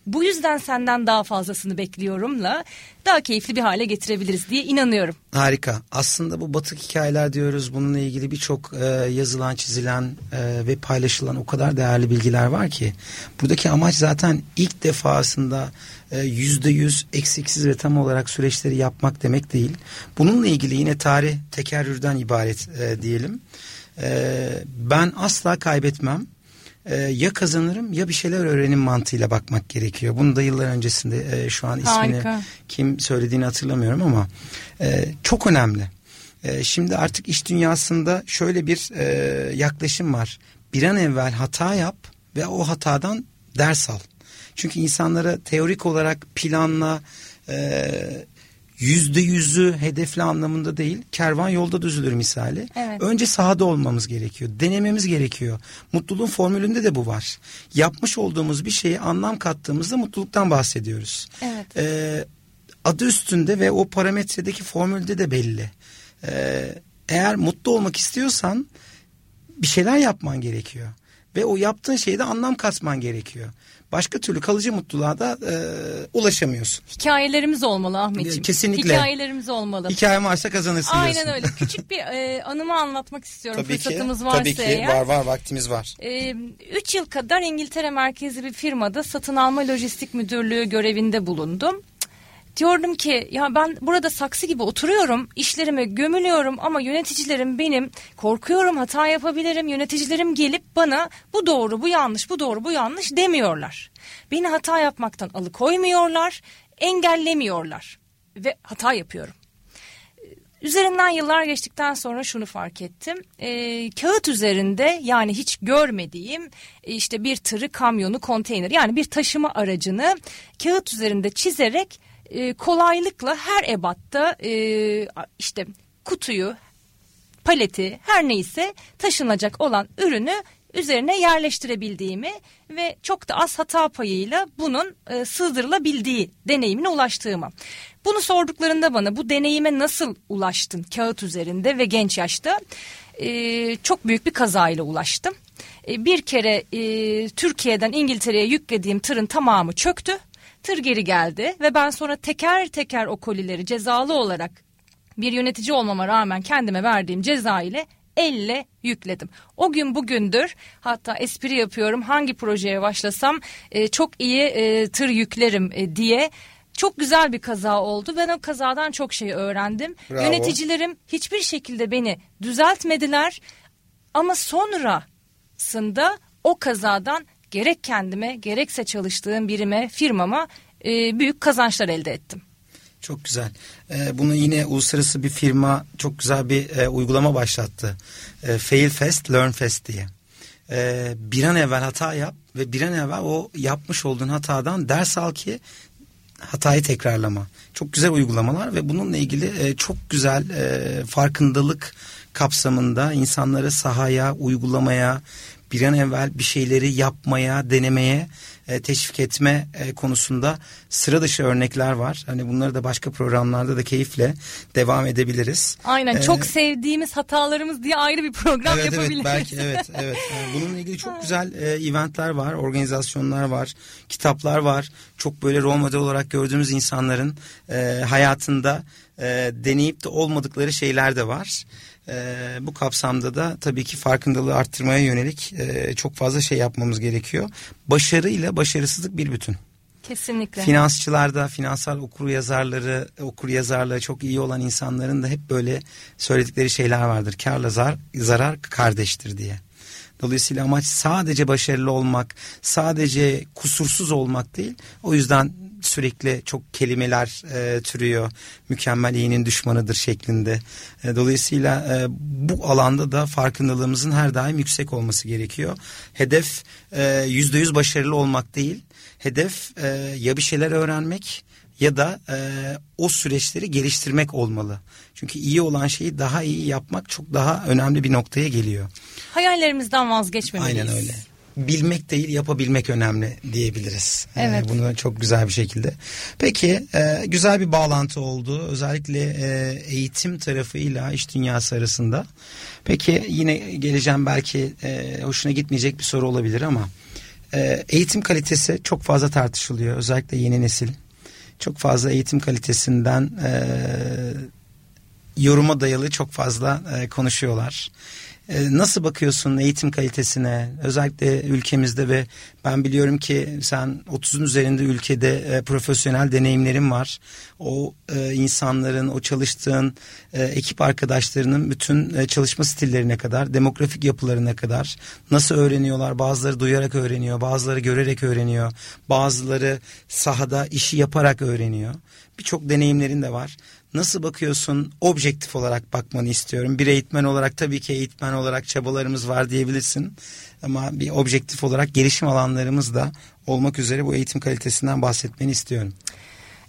Bu yüzden senden daha fazlasını bekliyorumla daha keyifli bir hale getirebiliriz diye inanıyorum. Harika. Aslında bu batık hikayeler diyoruz. Bununla ilgili birçok e, yazılan, çizilen e, ve paylaşılan o kadar değerli bilgiler var ki. Buradaki amaç zaten ilk defasında e, yüzde yüz eksiksiz ve tam olarak süreçleri yapmak demek değil. Bununla ilgili yine tarih tekerrürden ibaret e, diyelim. E, ben asla kaybetmem. E, ya kazanırım ya bir şeyler öğrenim mantığıyla bakmak gerekiyor. Bunu da yıllar öncesinde e, şu an ismini Harika. kim söylediğini hatırlamıyorum ama e, çok önemli. E, şimdi artık iş dünyasında şöyle bir e, yaklaşım var. Bir an evvel hata yap ve o hatadan ders al. Çünkü insanlara teorik olarak planla e, yüzde yüzü hedefli anlamında değil kervan yolda düzülür misali. Evet. Önce sahada olmamız gerekiyor. Denememiz gerekiyor. Mutluluğun formülünde de bu var. Yapmış olduğumuz bir şeye anlam kattığımızda mutluluktan bahsediyoruz. Evet. Ee, adı üstünde ve o parametredeki formülde de belli. Ee, eğer mutlu olmak istiyorsan bir şeyler yapman gerekiyor. Ve o yaptığın şeyde anlam katman gerekiyor. Başka türlü kalıcı mutluluğa da e, ulaşamıyorsun. Hikayelerimiz olmalı Ahmetciğim. Kesinlikle. Hikayelerimiz olmalı. Hikaye varsa kazanırsın Aynen diyorsun. öyle. Küçük bir e, anımı anlatmak istiyorum Tabii ki, fırsatımız varsa tabii ki eğer. var var vaktimiz var. 3 yıl kadar İngiltere merkezli bir firmada satın alma lojistik müdürlüğü görevinde bulundum. Diyordum ki ya ben burada saksı gibi oturuyorum, işlerime gömülüyorum ama yöneticilerim benim korkuyorum hata yapabilirim. Yöneticilerim gelip bana bu doğru, bu yanlış, bu doğru, bu yanlış demiyorlar. Beni hata yapmaktan alıkoymuyorlar, engellemiyorlar ve hata yapıyorum. Üzerinden yıllar geçtikten sonra şunu fark ettim. Ee, kağıt üzerinde yani hiç görmediğim e, işte bir tırı, kamyonu, konteyner yani bir taşıma aracını kağıt üzerinde çizerek e, kolaylıkla her ebatta e, işte kutuyu, paleti her neyse taşınacak olan ürünü üzerine yerleştirebildiğimi ve çok da az hata payıyla bunun e, sığdırılabildiği deneyimine ulaştığımı. Bunu sorduklarında bana bu deneyime nasıl ulaştın kağıt üzerinde ve genç yaşta e, çok büyük bir kazayla ulaştım. E, bir kere e, Türkiye'den İngiltere'ye yüklediğim tırın tamamı çöktü. Tır geri geldi ve ben sonra teker teker o kolileri cezalı olarak bir yönetici olmama rağmen kendime verdiğim ceza ile elle yükledim. O gün bugündür hatta espri yapıyorum hangi projeye başlasam e, çok iyi e, tır yüklerim e, diye çok güzel bir kaza oldu. Ben o kazadan çok şey öğrendim. Bravo. Yöneticilerim hiçbir şekilde beni düzeltmediler. Ama sonrasında o kazadan gerek kendime gerekse çalıştığım birime firmama e, büyük kazançlar elde ettim. Çok güzel. Ee, bunu yine uluslararası bir firma çok güzel bir e, uygulama başlattı. E, Fail Fast, Learn Fast diye. E, bir an evvel hata yap ve bir an evvel o yapmış olduğun hatadan ders al ki hatayı tekrarlama. Çok güzel uygulamalar ve bununla ilgili e, çok güzel e, farkındalık kapsamında insanları sahaya, uygulamaya, bir an evvel bir şeyleri yapmaya, denemeye e, teşvik etme e, konusunda sıra dışı örnekler var. Hani bunları da başka programlarda da keyifle devam edebiliriz. Aynen Ee, çok sevdiğimiz hatalarımız diye ayrı bir program Evet evet yapabiliriz. belki evet evet. Yani bununla ilgili çok güzel e, eventler var, organizasyonlar var, kitaplar var. Çok böyle rol model olarak gördüğümüz insanların e, hayatında e, deneyip de olmadıkları şeyler de var. E, bu kapsamda da tabii ki farkındalığı arttırmaya yönelik e, çok fazla şey yapmamız gerekiyor. Başarı ile başarısızlık bir bütün. Kesinlikle. Finansçılarda, finansal okur yazarları, okur yazarlığı çok iyi olan insanların da hep böyle söyledikleri şeyler vardır. Karla zar, zarar kardeştir diye. Dolayısıyla amaç sadece başarılı olmak, sadece kusursuz olmak değil. O yüzden sürekli çok kelimeler e, türüyor. Mükemmel iyinin düşmanıdır şeklinde. E, dolayısıyla e, bu alanda da farkındalığımızın her daim yüksek olması gerekiyor. Hedef e, yüzde yüz başarılı olmak değil. Hedef e, ya bir şeyler öğrenmek ya da e, o süreçleri geliştirmek olmalı. Çünkü iyi olan şeyi daha iyi yapmak çok daha önemli bir noktaya geliyor. Hayallerimizden vazgeçmemeliyiz. Aynen öyle. Bilmek değil yapabilmek önemli diyebiliriz. Ee, Evet. bunu çok güzel bir şekilde. Peki e, güzel bir bağlantı oldu. Özellikle e, eğitim tarafıyla iş dünyası arasında. Peki yine geleceğim belki e, hoşuna gitmeyecek bir soru olabilir ama e, eğitim kalitesi çok fazla tartışılıyor. Özellikle yeni nesil. Çok fazla eğitim kalitesinden e, yoruma dayalı çok fazla e, konuşuyorlar. E, nasıl bakıyorsun eğitim kalitesine özellikle ülkemizde ve ben biliyorum ki sen 30'un üzerinde ülkede e, profesyonel deneyimlerin var. O e, insanların o çalıştığın e, ekip arkadaşlarının bütün çalışma stillerine kadar demografik yapılarına kadar nasıl öğreniyorlar bazıları duyarak öğreniyor bazıları görerek öğreniyor bazıları sahada işi yaparak öğreniyor birçok deneyimlerin de var. Nasıl bakıyorsun? Objektif olarak bakmanı istiyorum. Bir eğitmen olarak tabii ki eğitmen olarak çabalarımız var diyebilirsin. Ama bir objektif olarak gelişim alanlarımız da olmak üzere bu eğitim kalitesinden bahsetmeni istiyorum.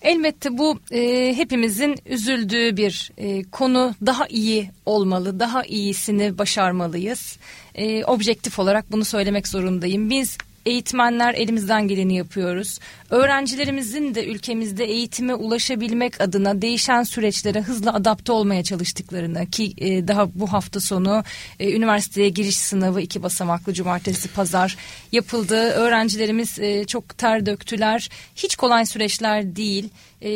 Elbette bu e, hepimizin üzüldüğü bir e, konu. Daha iyi olmalı, daha iyisini başarmalıyız. E, objektif olarak bunu söylemek zorundayım. Biz eğitmenler elimizden geleni yapıyoruz. Öğrencilerimizin de ülkemizde eğitime ulaşabilmek adına değişen süreçlere hızlı adapte olmaya çalıştıklarını ki e, daha bu hafta sonu e, üniversiteye giriş sınavı iki basamaklı cumartesi pazar yapıldı. Öğrencilerimiz e, çok ter döktüler. Hiç kolay süreçler değil. E,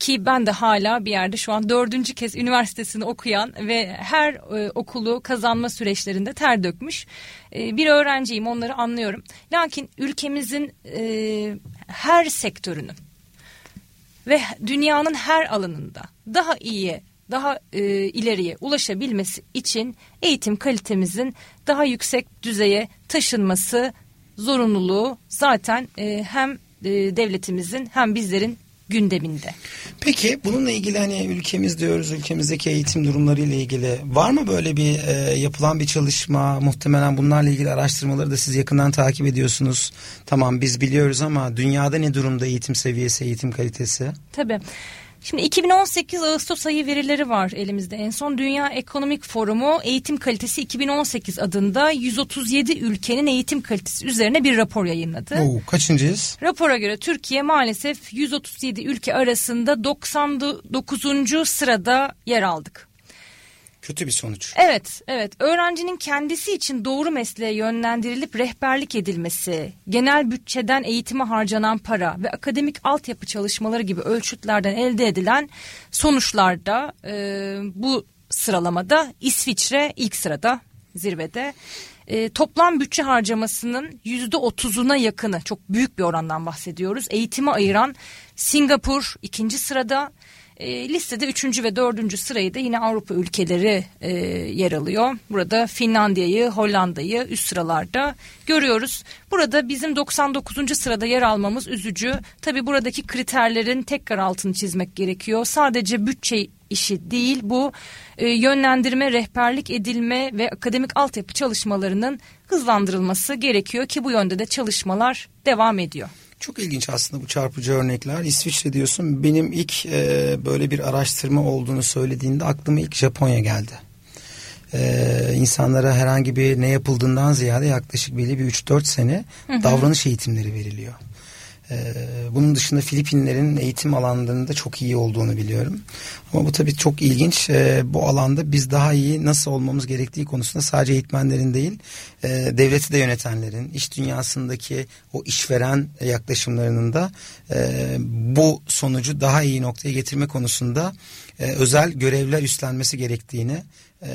ki ben de hala bir yerde şu an dördüncü kez üniversitesini okuyan ve her e, okulu kazanma süreçlerinde ter dökmüş e, bir öğrenciyim onları anlıyorum. Lakin ülkemizin e, her sektörünün ve dünyanın her alanında daha iyiye daha e, ileriye ulaşabilmesi için eğitim kalitemizin daha yüksek düzeye taşınması zorunluluğu zaten e, hem e, devletimizin hem bizlerin gündeminde. Peki bununla ilgili hani ülkemiz diyoruz ülkemizdeki eğitim durumları ile ilgili var mı böyle bir e, yapılan bir çalışma muhtemelen bunlarla ilgili araştırmaları da siz yakından takip ediyorsunuz. Tamam biz biliyoruz ama dünyada ne durumda eğitim seviyesi eğitim kalitesi? Tabii. Şimdi 2018 Ağustos ayı verileri var elimizde. En son Dünya Ekonomik Forumu Eğitim Kalitesi 2018 adında 137 ülkenin eğitim kalitesi üzerine bir rapor yayınladı. Oo, kaçıncıyız? Rapora göre Türkiye maalesef 137 ülke arasında 99. sırada yer aldık. Kötü bir sonuç. Evet, evet. Öğrencinin kendisi için doğru mesleğe yönlendirilip rehberlik edilmesi, genel bütçeden eğitime harcanan para ve akademik altyapı çalışmaları gibi ölçütlerden elde edilen sonuçlarda e, bu sıralamada İsviçre ilk sırada zirvede. E, toplam bütçe harcamasının yüzde otuzuna yakını çok büyük bir orandan bahsediyoruz. Eğitime ayıran Singapur ikinci sırada. E, listede üçüncü ve dördüncü sırayı da yine Avrupa ülkeleri e, yer alıyor. Burada Finlandiya'yı, Hollanda'yı üst sıralarda görüyoruz. Burada bizim 99. sırada yer almamız üzücü. Tabi buradaki kriterlerin tekrar altını çizmek gerekiyor. Sadece bütçe işi değil bu e, yönlendirme, rehberlik edilme ve akademik altyapı çalışmalarının hızlandırılması gerekiyor ki bu yönde de çalışmalar devam ediyor. Çok ilginç aslında bu çarpıcı örnekler. İsviçre diyorsun. Benim ilk e, böyle bir araştırma olduğunu söylediğinde aklıma ilk Japonya geldi. E, insanlara herhangi bir ne yapıldığından ziyade yaklaşık belli bir 3-4 sene davranış eğitimleri veriliyor. E, bunun dışında Filipinlerin eğitim alanlarında çok iyi olduğunu biliyorum. Ama bu tabii çok ilginç. E, bu alanda biz daha iyi nasıl olmamız gerektiği konusunda sadece eğitmenlerin değil, e, devleti de yönetenlerin, iş dünyasındaki o işveren yaklaşımlarının da e, bu sonucu daha iyi noktaya getirme konusunda e, özel görevler üstlenmesi gerektiğini e,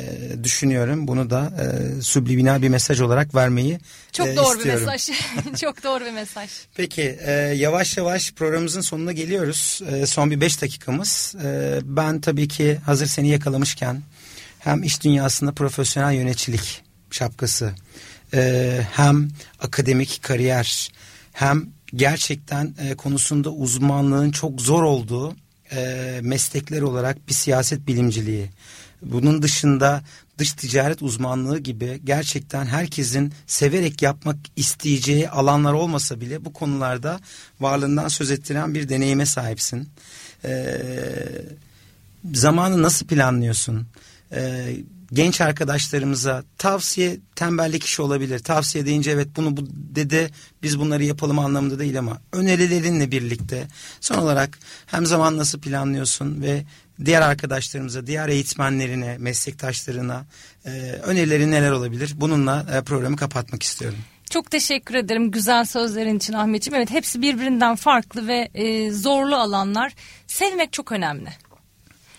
düşünüyorum. Bunu da e, subliminal bir mesaj olarak vermeyi Çok e, doğru istiyorum. bir mesaj. Çok doğru bir mesaj. Peki e, yavaş yavaş programımızın sonuna geliyoruz. E, son bir beş dakikamız. E, ben tabii ki hazır seni yakalamışken hem iş dünyasında profesyonel yöneticilik şapkası e, hem akademik kariyer hem gerçekten e, konusunda uzmanlığın çok zor olduğu e, meslekler olarak bir siyaset bilimciliği. Bunun dışında dış ticaret uzmanlığı gibi gerçekten herkesin severek yapmak isteyeceği alanlar olmasa bile bu konularda varlığından söz ettiren bir deneyime sahipsin. Ee, zamanı nasıl planlıyorsun? Ee, genç arkadaşlarımıza tavsiye tembellik işi olabilir. Tavsiye deyince evet bunu bu dede biz bunları yapalım anlamında değil ama önerilerinle birlikte son olarak hem zaman nasıl planlıyorsun ve diğer arkadaşlarımıza, diğer eğitmenlerine, meslektaşlarına e, önerileri neler olabilir? Bununla e, programı kapatmak istiyorum. Çok teşekkür ederim güzel sözlerin için Ahmetciğim. Evet hepsi birbirinden farklı ve e, zorlu alanlar. Sevmek çok önemli.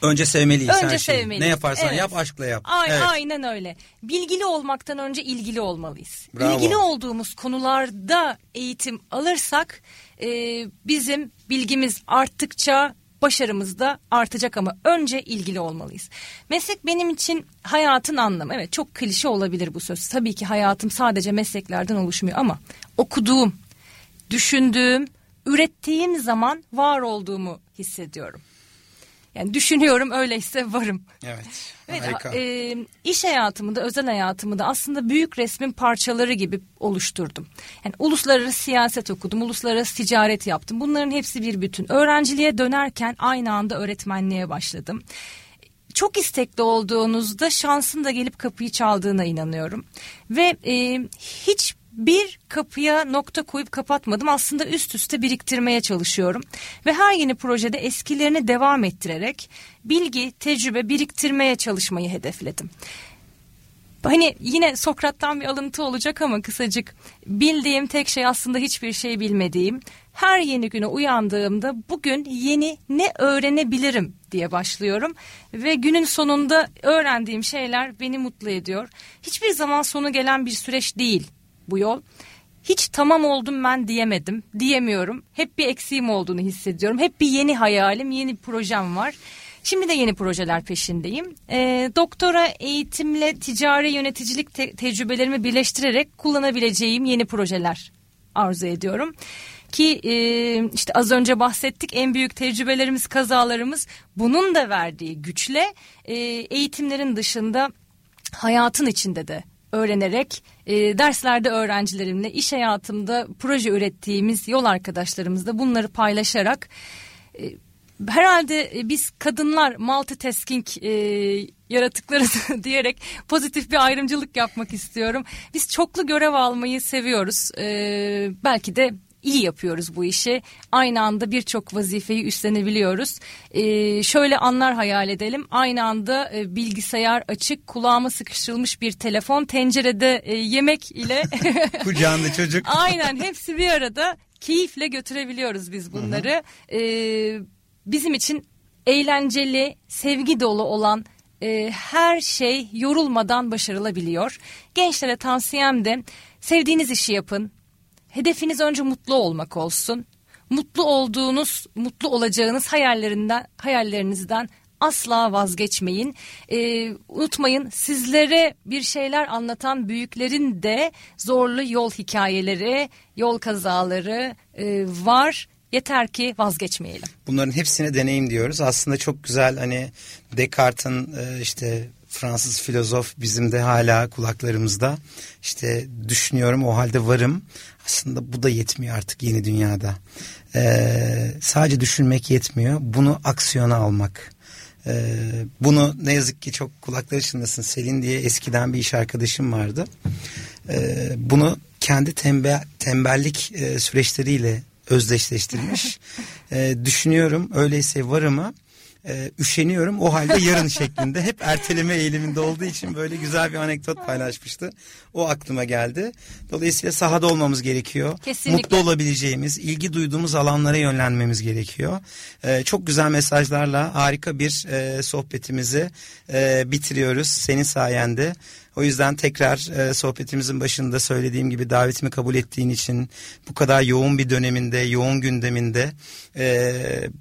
Önce sevmeliyiz Önce her şeyi. sevmeliyiz. Ne yaparsan Evet. yap aşkla yap. Ay- Evet. Aynen öyle. Bilgili olmaktan önce ilgili olmalıyız. Bravo. İlgili olduğumuz konularda eğitim alırsak e, bizim bilgimiz arttıkça başarımız da artacak ama önce ilgili olmalıyız. Meslek benim için hayatın anlamı. Evet çok klişe olabilir bu söz. Tabii ki hayatım sadece mesleklerden oluşmuyor ama okuduğum, düşündüğüm, ürettiğim zaman var olduğumu hissediyorum. Yani düşünüyorum öyleyse varım. Evet. Evet, Harika. e, iş hayatımı da özel hayatımı da aslında büyük resmin parçaları gibi oluşturdum. Yani uluslararası siyaset okudum, uluslararası ticaret yaptım. Bunların hepsi bir bütün. Öğrenciliğe dönerken aynı anda öğretmenliğe başladım. Çok istekli olduğunuzda şansın da gelip kapıyı çaldığına inanıyorum. Ve e, hiç bir kapıya nokta koyup kapatmadım. Aslında üst üste biriktirmeye çalışıyorum. Ve her yeni projede eskilerini devam ettirerek bilgi, tecrübe biriktirmeye çalışmayı hedefledim. Hani yine Sokrat'tan bir alıntı olacak ama kısacık bildiğim tek şey aslında hiçbir şey bilmediğim. Her yeni güne uyandığımda bugün yeni ne öğrenebilirim diye başlıyorum ve günün sonunda öğrendiğim şeyler beni mutlu ediyor. Hiçbir zaman sonu gelen bir süreç değil bu yol. Hiç tamam oldum ben diyemedim, diyemiyorum. Hep bir eksiğim olduğunu hissediyorum. Hep bir yeni hayalim, yeni projem var. Şimdi de yeni projeler peşindeyim. Ee, doktora eğitimle ticari yöneticilik te- tecrübelerimi birleştirerek kullanabileceğim yeni projeler arzu ediyorum. Ki e, işte az önce bahsettik en büyük tecrübelerimiz kazalarımız bunun da verdiği güçle e, eğitimlerin dışında hayatın içinde de öğrenerek e, derslerde öğrencilerimle iş hayatımda proje ürettiğimiz yol arkadaşlarımızla bunları paylaşarak e, herhalde e, biz kadınlar multitasking e, yaratıkları diyerek pozitif bir ayrımcılık yapmak istiyorum. Biz çoklu görev almayı seviyoruz. E, belki de iyi yapıyoruz bu işi. Aynı anda birçok vazifeyi üstlenebiliyoruz. Ee, şöyle anlar hayal edelim. Aynı anda e, bilgisayar açık, kulağıma sıkıştırılmış bir telefon, tencerede e, yemek ile Kucağında çocuk. Aynen hepsi bir arada keyifle götürebiliyoruz biz bunları. Ee, bizim için eğlenceli, sevgi dolu olan e, her şey yorulmadan başarılabiliyor. Gençlere tavsiyem de sevdiğiniz işi yapın. Hedefiniz önce mutlu olmak olsun. Mutlu olduğunuz, mutlu olacağınız hayallerinden, hayallerinizden asla vazgeçmeyin. Ee, unutmayın sizlere bir şeyler anlatan büyüklerin de zorlu yol hikayeleri, yol kazaları e, var. Yeter ki vazgeçmeyelim. Bunların hepsine deneyim diyoruz. Aslında çok güzel hani Descartes'in e, işte Fransız filozof bizim de hala kulaklarımızda. İşte düşünüyorum o halde varım. Aslında bu da yetmiyor artık yeni dünyada. Ee, sadece düşünmek yetmiyor. Bunu aksiyona almak. Ee, bunu ne yazık ki çok kulakları çınlasın. Selin diye eskiden bir iş arkadaşım vardı. Ee, bunu kendi tembe, tembellik e, süreçleriyle özdeşleştirmiş. Ee, düşünüyorum öyleyse varımı e, üşeniyorum o halde yarın şeklinde hep erteleme eğiliminde olduğu için böyle güzel bir anekdot paylaşmıştı. O aklıma geldi. Dolayısıyla sahada olmamız gerekiyor. Kesinlikle. Mutlu olabileceğimiz, ilgi duyduğumuz alanlara yönlenmemiz gerekiyor. Ee, çok güzel mesajlarla harika bir e, sohbetimizi e, bitiriyoruz senin sayende. O yüzden tekrar e, sohbetimizin başında söylediğim gibi davetimi kabul ettiğin için bu kadar yoğun bir döneminde, yoğun gündeminde e,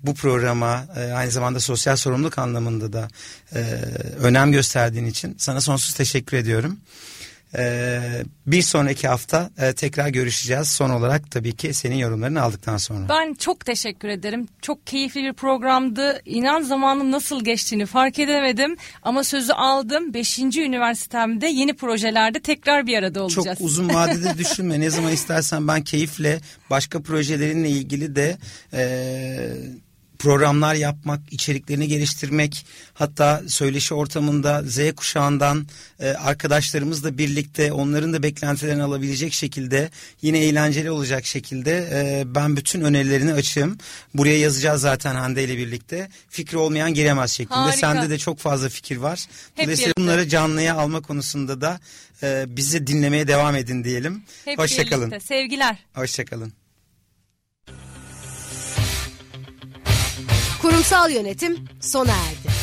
bu programa e, aynı zamanda sosyal sorumluluk anlamında da e, önem gösterdiğin için sana sonsuz teşekkür ediyorum. E, bir sonraki hafta e, tekrar görüşeceğiz. Son olarak tabii ki senin yorumlarını aldıktan sonra. Ben çok teşekkür ederim. Çok keyifli bir programdı. İnan zamanın nasıl geçtiğini fark edemedim. Ama sözü aldım. Beşinci üniversitemde yeni projelerde tekrar bir arada Çok olacağız. uzun vadede düşünme. Ne zaman istersen ben keyifle başka projelerinle ilgili de e, programlar yapmak, içeriklerini geliştirmek, hatta söyleşi ortamında Z kuşağından e, arkadaşlarımızla birlikte onların da beklentilerini alabilecek şekilde yine eğlenceli olacak şekilde e, ben bütün önerilerini açığım. Buraya yazacağız zaten Hande ile birlikte. Fikri olmayan giremez şeklinde. Harika. Sende de çok fazla fikir var. Hep Dolayısıyla birlikte. bunları canlıya alma konusunda da e, bizi dinlemeye devam edin diyelim. Hep Hoşçakalın. birlikte. Sevgiler. Hoşçakalın. Kurumsal yönetim sona erdi.